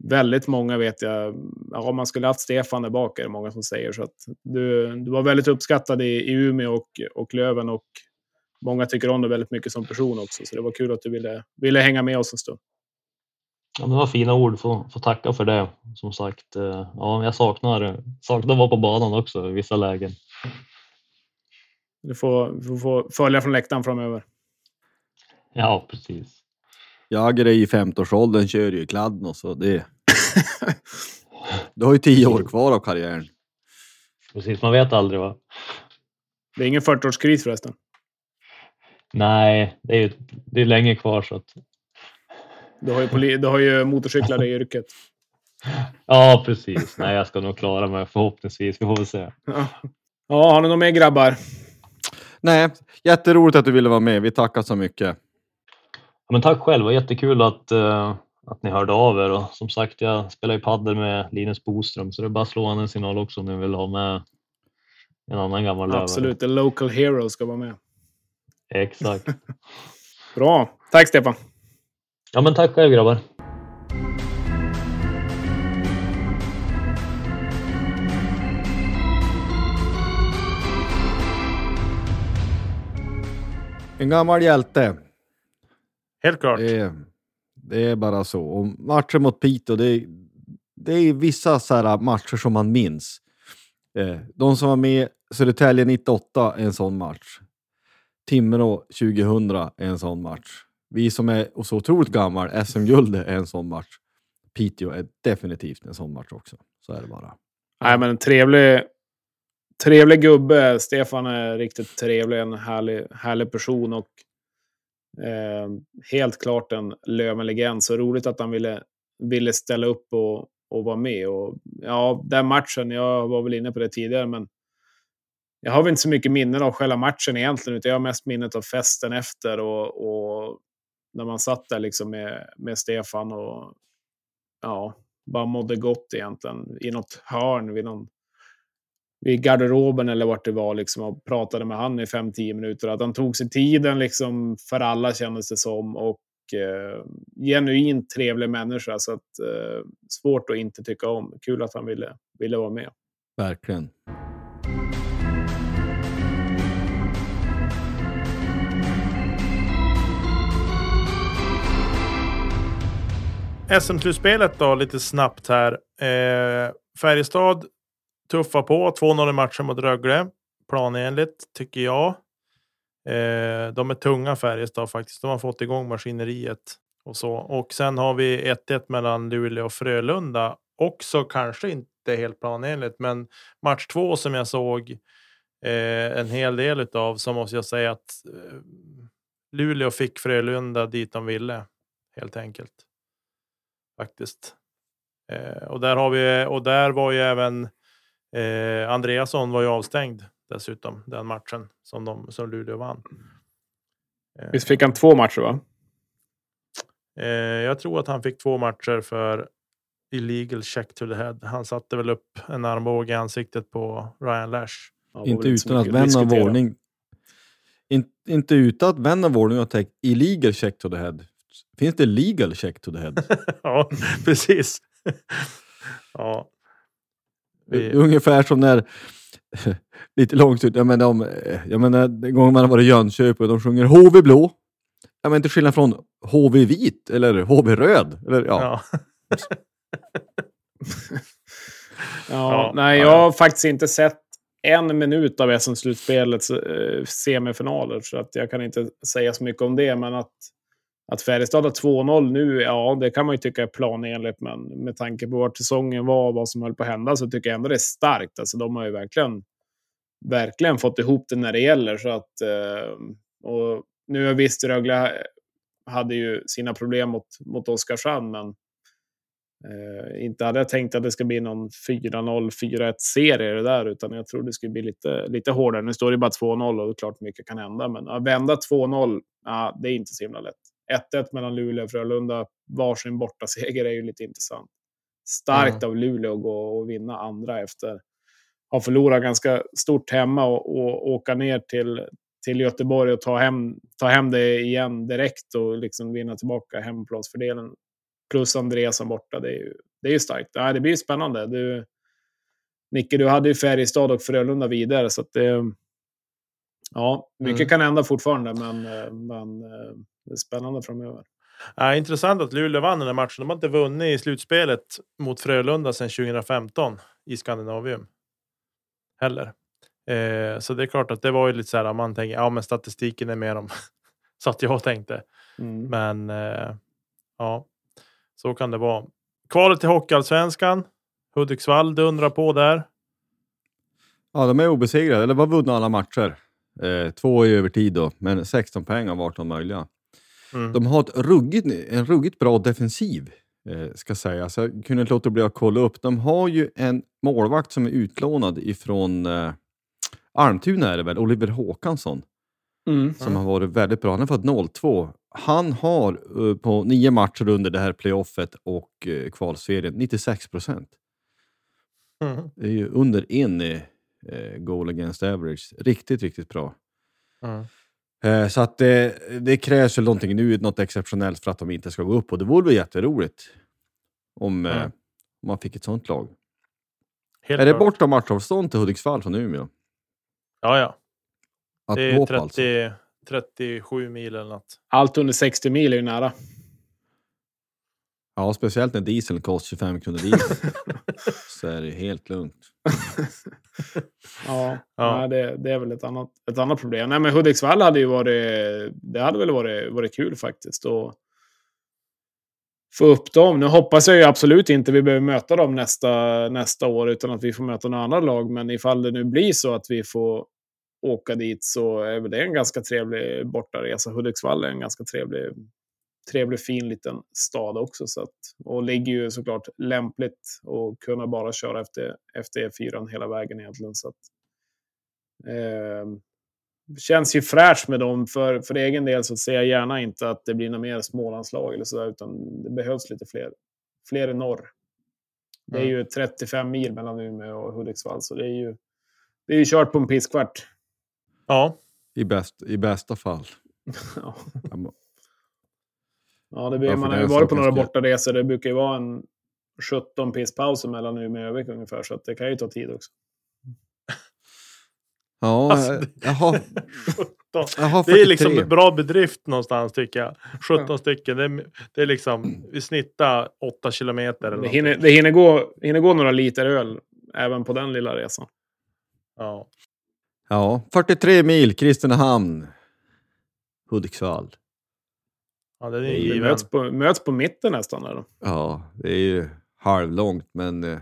väldigt många vet jag. Ja, om man skulle haft Stefan där bak är det många som säger. Så att du, du var väldigt uppskattad i, i Umeå och, och Löven och många tycker om dig väldigt mycket som person också. Så det var kul att du ville, ville hänga med oss en stund. Ja, det var fina ord, får, får tacka för det. Som sagt, eh, ja, jag saknar, saknar att vara på banan också i vissa lägen. Du får, du får följa från läktaren framöver. Ja, precis. Jag är i 50-årsåldern, kör ju i kladden och så det. Du har ju tio år kvar av karriären. Precis, man vet aldrig va? Det är ingen 40-årskris förresten. Nej, det är ju det är länge kvar så att. Du har ju, poli- du har ju motorcyklar i yrket. Ja, precis. Nej, jag ska nog klara mig förhoppningsvis. Vi får väl se. Ja. Ja, har ni något mer grabbar? Nej, jätteroligt att du ville vara med. Vi tackar så mycket. Ja, men tack själv, det var jättekul att, eh, att ni hörde av er och som sagt jag spelar ju padel med Linus Boström så det är bara att slå en signal också om ni vill ha med en annan gammal lövare. Absolut, the local hero ska vara med. Exakt. Bra. Tack Stefan. Ja men tack själv grabbar. En gammal hjälte. Helt klart. Det är, det är bara så. Och matchen mot Piteå, det är, det är vissa så här matcher som man minns. Eh, de som var med Södertälje 98 är en sån match. Timrå 2000 är en sån match. Vi som är så otroligt gammal, SM-guld är en sån match. Piteå är definitivt en sån match också. Så är det bara. Nej, men en trevlig, trevlig gubbe. Stefan är riktigt trevlig. En härlig, härlig person och eh, helt klart en Löven-legend. Så roligt att han ville, ville ställa upp och, och vara med. Och, ja, den matchen, jag var väl inne på det tidigare, men jag har väl inte så mycket minnen av själva matchen egentligen, utan jag har mest minnet av festen efter och, och när man satt där liksom med, med Stefan och ja, bara mådde gott egentligen i något hörn vid någon vid garderoben eller vart det var liksom och pratade med han i 5-10 minuter. Att han tog sig tiden liksom för alla kändes det som och eh, genuint trevlig människa så att eh, svårt att inte tycka om. Kul att han ville, ville vara med. Verkligen. SM-slutspelet då, lite snabbt här. Eh, Färjestad tuffar på. 2-0 i matchen mot Rögle. Planenligt, tycker jag. Eh, de är tunga Färjestad faktiskt. De har fått igång maskineriet och så. Och sen har vi 1-1 mellan Luleå och Frölunda. Också kanske inte helt planenligt, men match två som jag såg eh, en hel del av så måste jag säga att eh, Luleå fick Frölunda dit de ville helt enkelt faktiskt. Eh, och där har vi och där var ju även eh, Andreasson var ju avstängd dessutom den matchen som de som Luleå vann. Eh, Visst fick han två matcher va? eh, jag tror att han fick två matcher för illegal check to the head. Han satte väl upp en armbåge i ansiktet på Ryan Lash. Ja, Inte utan att vän av ordning... In, inte utan att vän av ordning har tänkt illegal check to the head. Finns det legal check to the head? ja, precis. ja. Det är Vi, Ungefär som när, lite långt ut, jag menar, om, jag menar en gång man har varit i Jönköping och de sjunger HV blå. Jag menar till skillnad från HV vit eller HV röd. Eller, ja. ja. Ja, Ja, nej, ja. jag har faktiskt inte sett en minut av SM-slutspelets eh, semifinaler, så att jag kan inte säga så mycket om det. Men att, att Färjestad har 2-0 nu, ja, det kan man ju tycka är planenligt. Men med tanke på vart säsongen var och vad som höll på att hända så tycker jag ändå det är starkt. Alltså, de har ju verkligen, verkligen fått ihop det när det gäller. Så att, eh, och nu har visst Rögle hade ju sina problem mot, mot Oskarshamn, men Eh, inte hade jag tänkt att det ska bli någon 4-0, 4-1 serie det där, utan jag tror det skulle bli lite, lite hårdare. Nu står det bara 2-0 och det är klart mycket kan hända, men att vända 2-0, ja, det är inte så himla lätt. 1-1 mellan Luleå och Frölunda, varsin bortaseger är ju lite intressant. Starkt av Luleå att gå och vinna andra efter att ha förlorat ganska stort hemma och, och åka ner till, till Göteborg och ta hem, ta hem det igen direkt och liksom vinna tillbaka hemplansfördelen plus Andreasson borta. Det är ju, det är ju starkt. Ja, det blir ju spännande. Du, Nicke, du hade ju Färjestad och Frölunda vidare, så att det... Ja, mycket Mm. kan hända fortfarande, men, eh, men eh, det är spännande framöver. Ja, intressant att Luleå vann den här matchen. De har inte vunnit i slutspelet mot Frölunda sedan 2015 i Skandinavium. Heller. Eh, så det är klart att det var ju lite så här. Man tänker ja, men statistiken är mer om så att jag tänkte. Mm. Men eh, ja, så kan det vara. Kvalet till Hockeyallsvenskan. Hudiksvall dundrar på där. ja, de är obesegrade, eller var vunna alla matcher. Eh, två i övertid då, men 16 poäng av 18 möjliga. Mm. De har ett ruggigt, en ruggigt bra defensiv, eh, ska sägas. Jag kunde inte låta bli att kolla upp. De har ju en målvakt som är utlånad ifrån eh, Almtuna är det väl, Oliver Håkansson, Mm. som har varit väldigt bra. Han är född 02. Han har eh, på nio matcher under det här playoffet och uh, kvalserien 96 procent. Mm. Det är ju under en eh, goal against average. Riktigt, riktigt bra. Mm. Eh, så att det, det krävs väl någonting nu, något exceptionellt för att de inte ska gå upp. Och det vore väl jätteroligt om, eh, Mm. om man fick ett sånt lag. Helt är det klart. borta matchavstånd till Hudiksvall från Umeå? Ja, ja. Att Det är på alltså? 30, 37 mil eller något. Allt under 60 mil är ju nära. Ja, speciellt när dieseln kostar 25 kronor diesel. så är det helt lugnt. Ja, Ja. Nej, det, det är väl ett annat, ett annat problem. Nej, men Hudiksvall hade ju varit... Det hade väl varit, varit kul faktiskt. Och få upp dem. Nu hoppas jag ju absolut inte vi behöver möta dem nästa, nästa år, utan att vi får möta några andra lag. Men ifall det nu blir så att vi får åka dit så är väl det en ganska trevlig bortaresa. Hudiksvall är en ganska trevlig, trevlig fin liten stad också. Så att, och ligger ju såklart lämpligt att kunna bara köra efter, efter E4 hela vägen egentligen. Så att, eh, känns ju fräscht med dem. För, för egen del så ser jag gärna inte att det blir några mer Smålandslag eller sådär, utan det behövs lite fler, fler i norr. Det är Mm. ju 35 mil mellan Umeå och Hudiksvall, så det är ju, det är ju kört på en pisskvart. Ja, I, bäst, I bästa fall. Ja. Ja, Ja, det blir, Ja, man har ju varit på några bortaresor. Det brukar ju vara en 17 pisspauser mellan Umeå och Övik ungefär, så det kan ju ta tid också. Ja, Alltså, eh, jag har Det är liksom 43. en bra bedrift någonstans tycker jag. 17 stycken. Det är, det är liksom, vi snittar 8 kilometer. Eller Det hinner, det hinner, gå, hinner gå några liter öl även på den lilla resan. Ja. Ja, 43 mil, Kristinehamn. Hudiksvall. Ja, det är Det är möts på, möts på mitten nästan. Där då. Ja, det är ju halvlångt, men eh,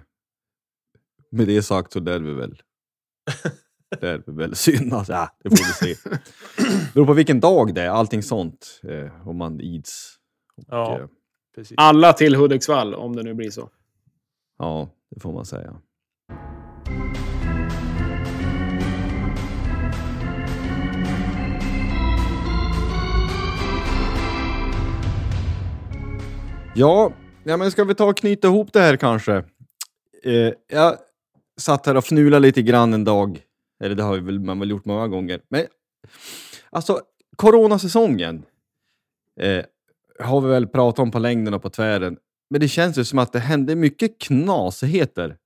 med det sagt så lär vi väl... lär vi väl synas. Ja, det får vi se. beror på vilken dag det är, allting sånt. Eh, om man ids. Och, Ja. eh, Precis. Alla till Hudiksvall, om det nu blir så. ja, det får man säga. Ja, ja, men ska vi ta och knyta ihop det här kanske? Eh, jag satt här och fnulade lite grann en dag. Eller det har väl, man väl gjort många gånger. Men alltså, coronasäsongen eh, har vi väl pratat om på längden och på tvären. Men det känns ju som att det hände mycket knasigheter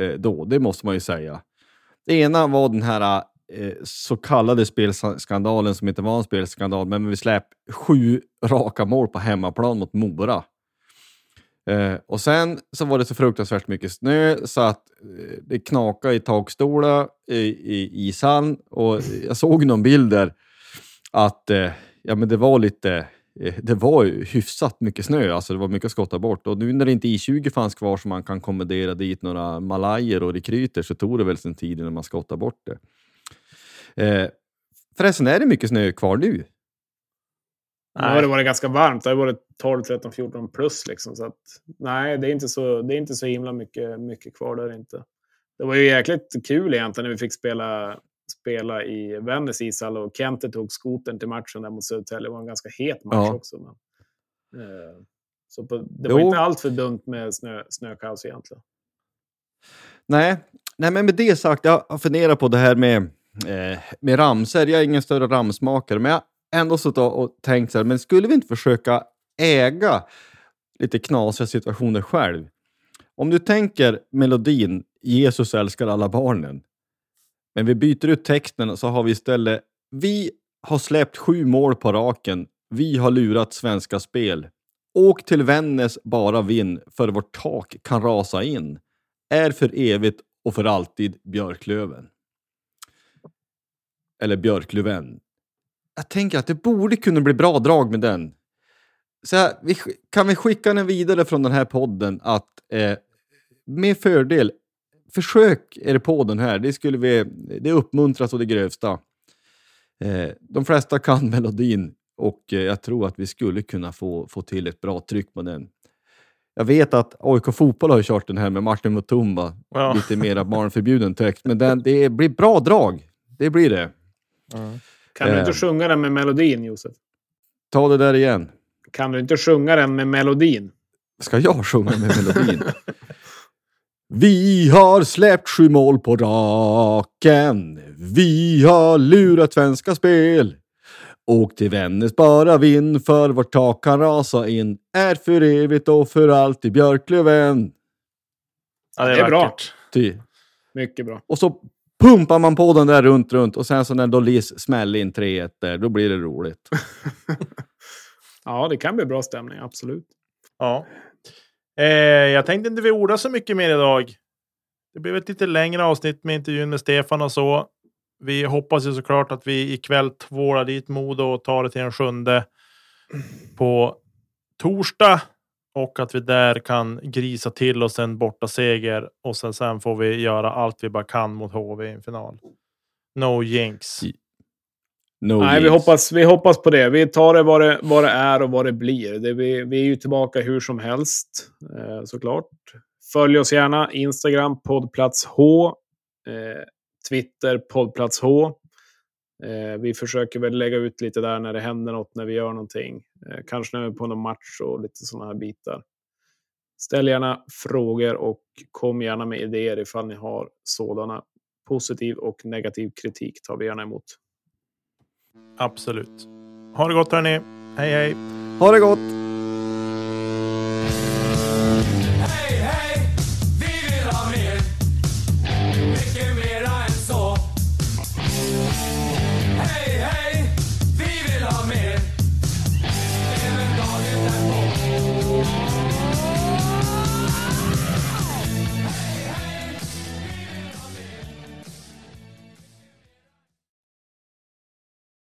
eh, då, det måste man ju säga. Det ena var den här eh, så kallade spelskandalen som inte var en spelskandal, men vi släppte sju raka mål på hemmaplan mot Mora. Eh, och sen så var det så fruktansvärt mycket snö så att eh, det knakade i takstolar i, i ishallen och jag såg någon bild där att eh, ja, men det var lite eh, det var hyfsat mycket snö, alltså det var mycket att skotta bort. Och nu när det inte I20 fanns kvar så man kan kommendera dit några malajer och rekryter så tog det väl sin tid innan man skottade bort det. Eh, förresten, är det mycket snö kvar nu? Nu har det varit ganska varmt. Det har varit 12, 13, 14 plus. Liksom, så att, nej, det är inte så, det är inte så himla mycket, mycket kvar där inte. Det var ju jäkligt kul egentligen när vi fick spela, spela i Vännäs ishall och Kente tog skoten till matchen där mot Södertälje. Det var en ganska het match Ja. också. Men, eh, så på, det Jo. var inte allt för dumt med snö, snökaos egentligen. Nej, nej, men med det sagt, jag har funderat på det här med, eh, med ramser. Jag är ingen större ramsmakare, men jag ändå suttit och tänkt så här, men skulle vi inte försöka äga lite knasiga situationer själv? Om du tänker melodin Jesus älskar alla barnen, men vi byter ut texten och så har vi istället Vi har släppt sju mål på raken. Vi har lurat Svenska Spel. Åk till Vännäs, bara vinn, för vårt tak kan rasa in är för evigt och för alltid Björklöven. Eller Björklöven. Jag tänker att det borde kunna bli bra drag med den. Så här, vi, kan vi skicka den vidare från den här podden att eh, med fördel, försök er på den här. Det, skulle vi, det uppmuntras och det grövsta. Eh, de flesta kan melodin och eh, jag tror att vi skulle kunna få, få till ett bra tryck på den. Jag vet att AIK Fotboll har kört den här med Martin Mutumba. Ja. Lite mera barnförbjuden text. Men den, det blir bra drag. det blir det. Kan du inte Eh. sjunga den med melodin, Josef? Ta det där igen. Kan du inte sjunga den med melodin? Ska jag sjunga med melodin? Vi har släppt sju mål på raken. Vi har lurat Svenska Spel. Åk till Vännäs, bara vinn, för vårt tak kan rasa in. Är för evigt och för alltid Björklöven. Ja, det är, Det är bra. Ty. Mycket bra. Och så pumpar man på den där runt, runt och sen så när Dolis smäller in 3-1 där, då blir det roligt. Ja, det kan bli bra stämning, absolut. Ja. Eh, jag tänkte inte vi orda så mycket mer idag. Det blev ett lite längre avsnitt med intervjun med Stefan och så. Vi hoppas ju såklart att vi ikväll tvålar dit Modo och tar det till den sjunde på torsdag. Och att vi där kan grisa till oss en borta seger och sen, sen får vi göra allt vi bara kan mot HV i en final. No jinx. No Nej, vi jinx. hoppas, vi hoppas på det. Vi tar det vad det, vad det är och vad det blir. Det, vi, vi är ju tillbaka hur som helst, eh, såklart. Följ oss gärna. Instagram, poddplats H. Eh, Twitter, poddplats H. Eh, vi försöker väl lägga ut lite där när det händer något, när vi gör någonting. Eh, kanske när vi är på någon match och lite sådana här bitar. Ställ gärna frågor och kom gärna med idéer ifall ni har sådana. Positiv och negativ kritik tar vi gärna emot. Absolut. Ha det gott hörni. Hej hej. Ha det gott!